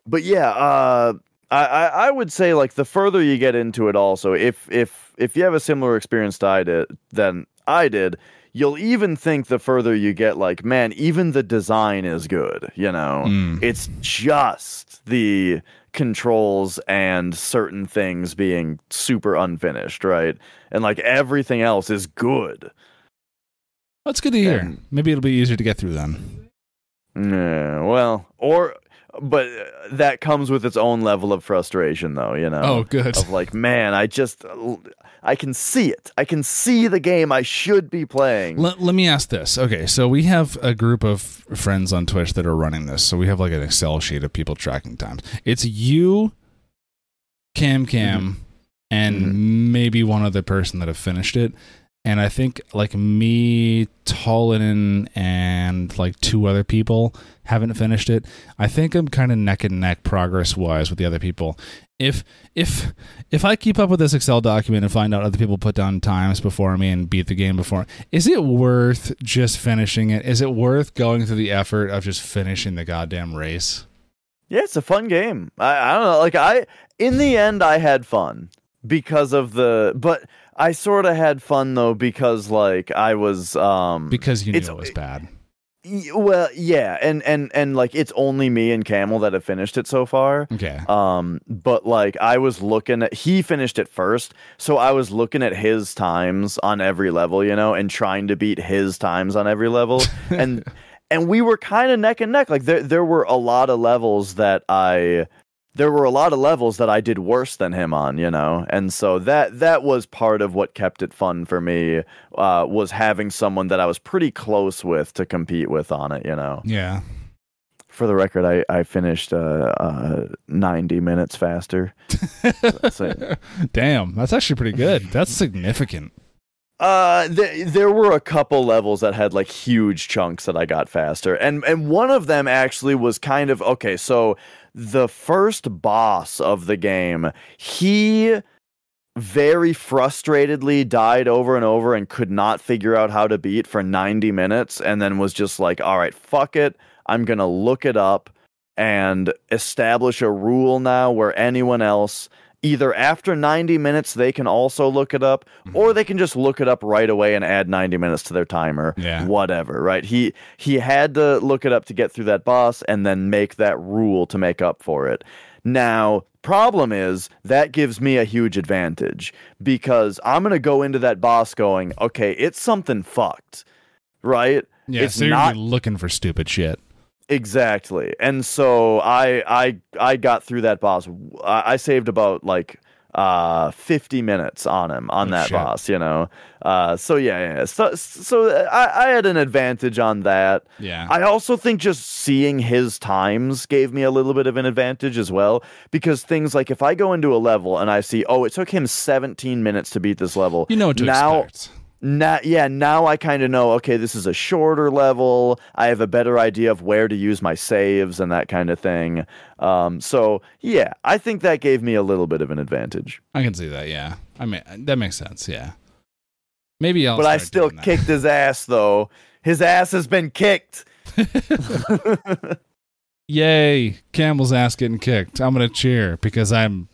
but yeah, uh, I, I I would say like the further you get into it, also if if if you have a similar experience to I did than I did, you'll even think the further you get, like, man, even the design is good. You know, Mm. it's just the controls and certain things being super unfinished, right? And like everything else is good. That's good to hear. Maybe it'll be easier to get through then. Yeah, well, or but that comes with its own level of frustration, though. You know. Oh, good. Of like, man, I just, I can see it. I can see the game I should be playing. Let, let me ask this. Okay, so we have a group of friends on Twitch that are running this. So we have like an Excel sheet of people tracking times. It's you, Cam Cam, mm-hmm. and mm-hmm. maybe one other person that have finished it. And I think like me, Tollinen, and like two other people haven't finished it. I think I'm kind of neck and neck progress wise with the other people. If if if I keep up with this Excel document and find out other people put down times before me and beat the game before, is it worth just finishing it? Is it worth going through the effort of just finishing the goddamn race? Yeah, it's a fun game. I, I don't know. Like I, in the end, I had fun because of the, but I sort of had fun though because like I was, um, Because you knew it was bad. well, yeah, and and and like it's only me and Campbell that have finished it so far. Okay. Um, but like I was looking at he finished it first, so I was looking at his times on every level, you know, and trying to beat his times on every level. and and we were kind of neck and neck. Like there there were a lot of levels that I there were a lot of levels that I did worse than him on, you know, and so that that was part of what kept it fun for me. Uh, was having someone that I was pretty close with to compete with on it, you know. Yeah. For the record, I I finished uh, uh ninety minutes faster. So- Damn, that's actually pretty good. That's significant. Uh, th- there were a couple levels that had like huge chunks that I got faster, and and one of them actually was kind of okay. So the first boss of the game, he very frustratedly died over and over and could not figure out how to beat for 90 minutes and then was just like all right fuck it. I'm gonna look it up and establish a rule now where anyone else either after 90 minutes they can also look it up mm-hmm. or they can just look it up right away and add 90 minutes to their timer. Yeah. whatever right? He he had to look it up to get through that boss and then make that rule to make up for it. Now problem is that gives me a huge advantage because i'm going to go into that boss going okay it's something fucked right? Yeah, it's so you're not looking for stupid shit. Exactly. And so I I I got through that boss. I, I saved about like uh 50 minutes on him on Oh, that shit. boss, you know. Uh so yeah, yeah. So so I I had an advantage on that. Yeah. I also think just seeing his times gave me a little bit of an advantage as well because things like if I go into a level and I see oh it took him 17 minutes to beat this level. you know what to now expect. Now, yeah, now I kind of know. Okay, this is a shorter level. I have a better idea of where to use my saves and that kind of thing. Um, so yeah, I think that gave me a little bit of an advantage. I can see that. Yeah. I mean, that makes sense. Yeah. Maybe I'll. but I still kicked his ass, though. His ass has been kicked. Yay! Campbell's ass getting kicked. I'm gonna cheer because I'm.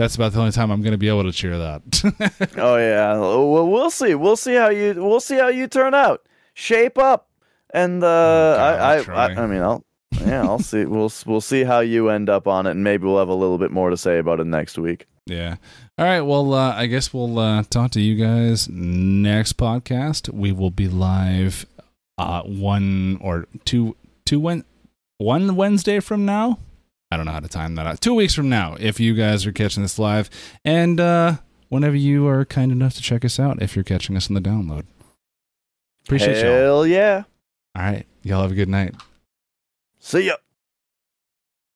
That's about the only time I'm gonna be able to cheer that. oh yeah, well we'll see. We'll see how you. We'll see how you turn out. Shape up, and uh, Oh, God, I, I. I, I mean, I'll. Yeah, I'll see. We'll we'll see how you end up on it, and maybe we'll have a little bit more to say about it next week. yeah. All right. Well, uh, I guess we'll uh, talk to you guys next podcast. We will be live uh, one or two two when one Wednesday from now. I don't know how to time that out. Two weeks from now, if you guys are catching this live, and uh, whenever you are kind enough to check us out, if you're catching us on the download. Appreciate y'all. Hell yeah! All right. Y'all have a good night. See ya.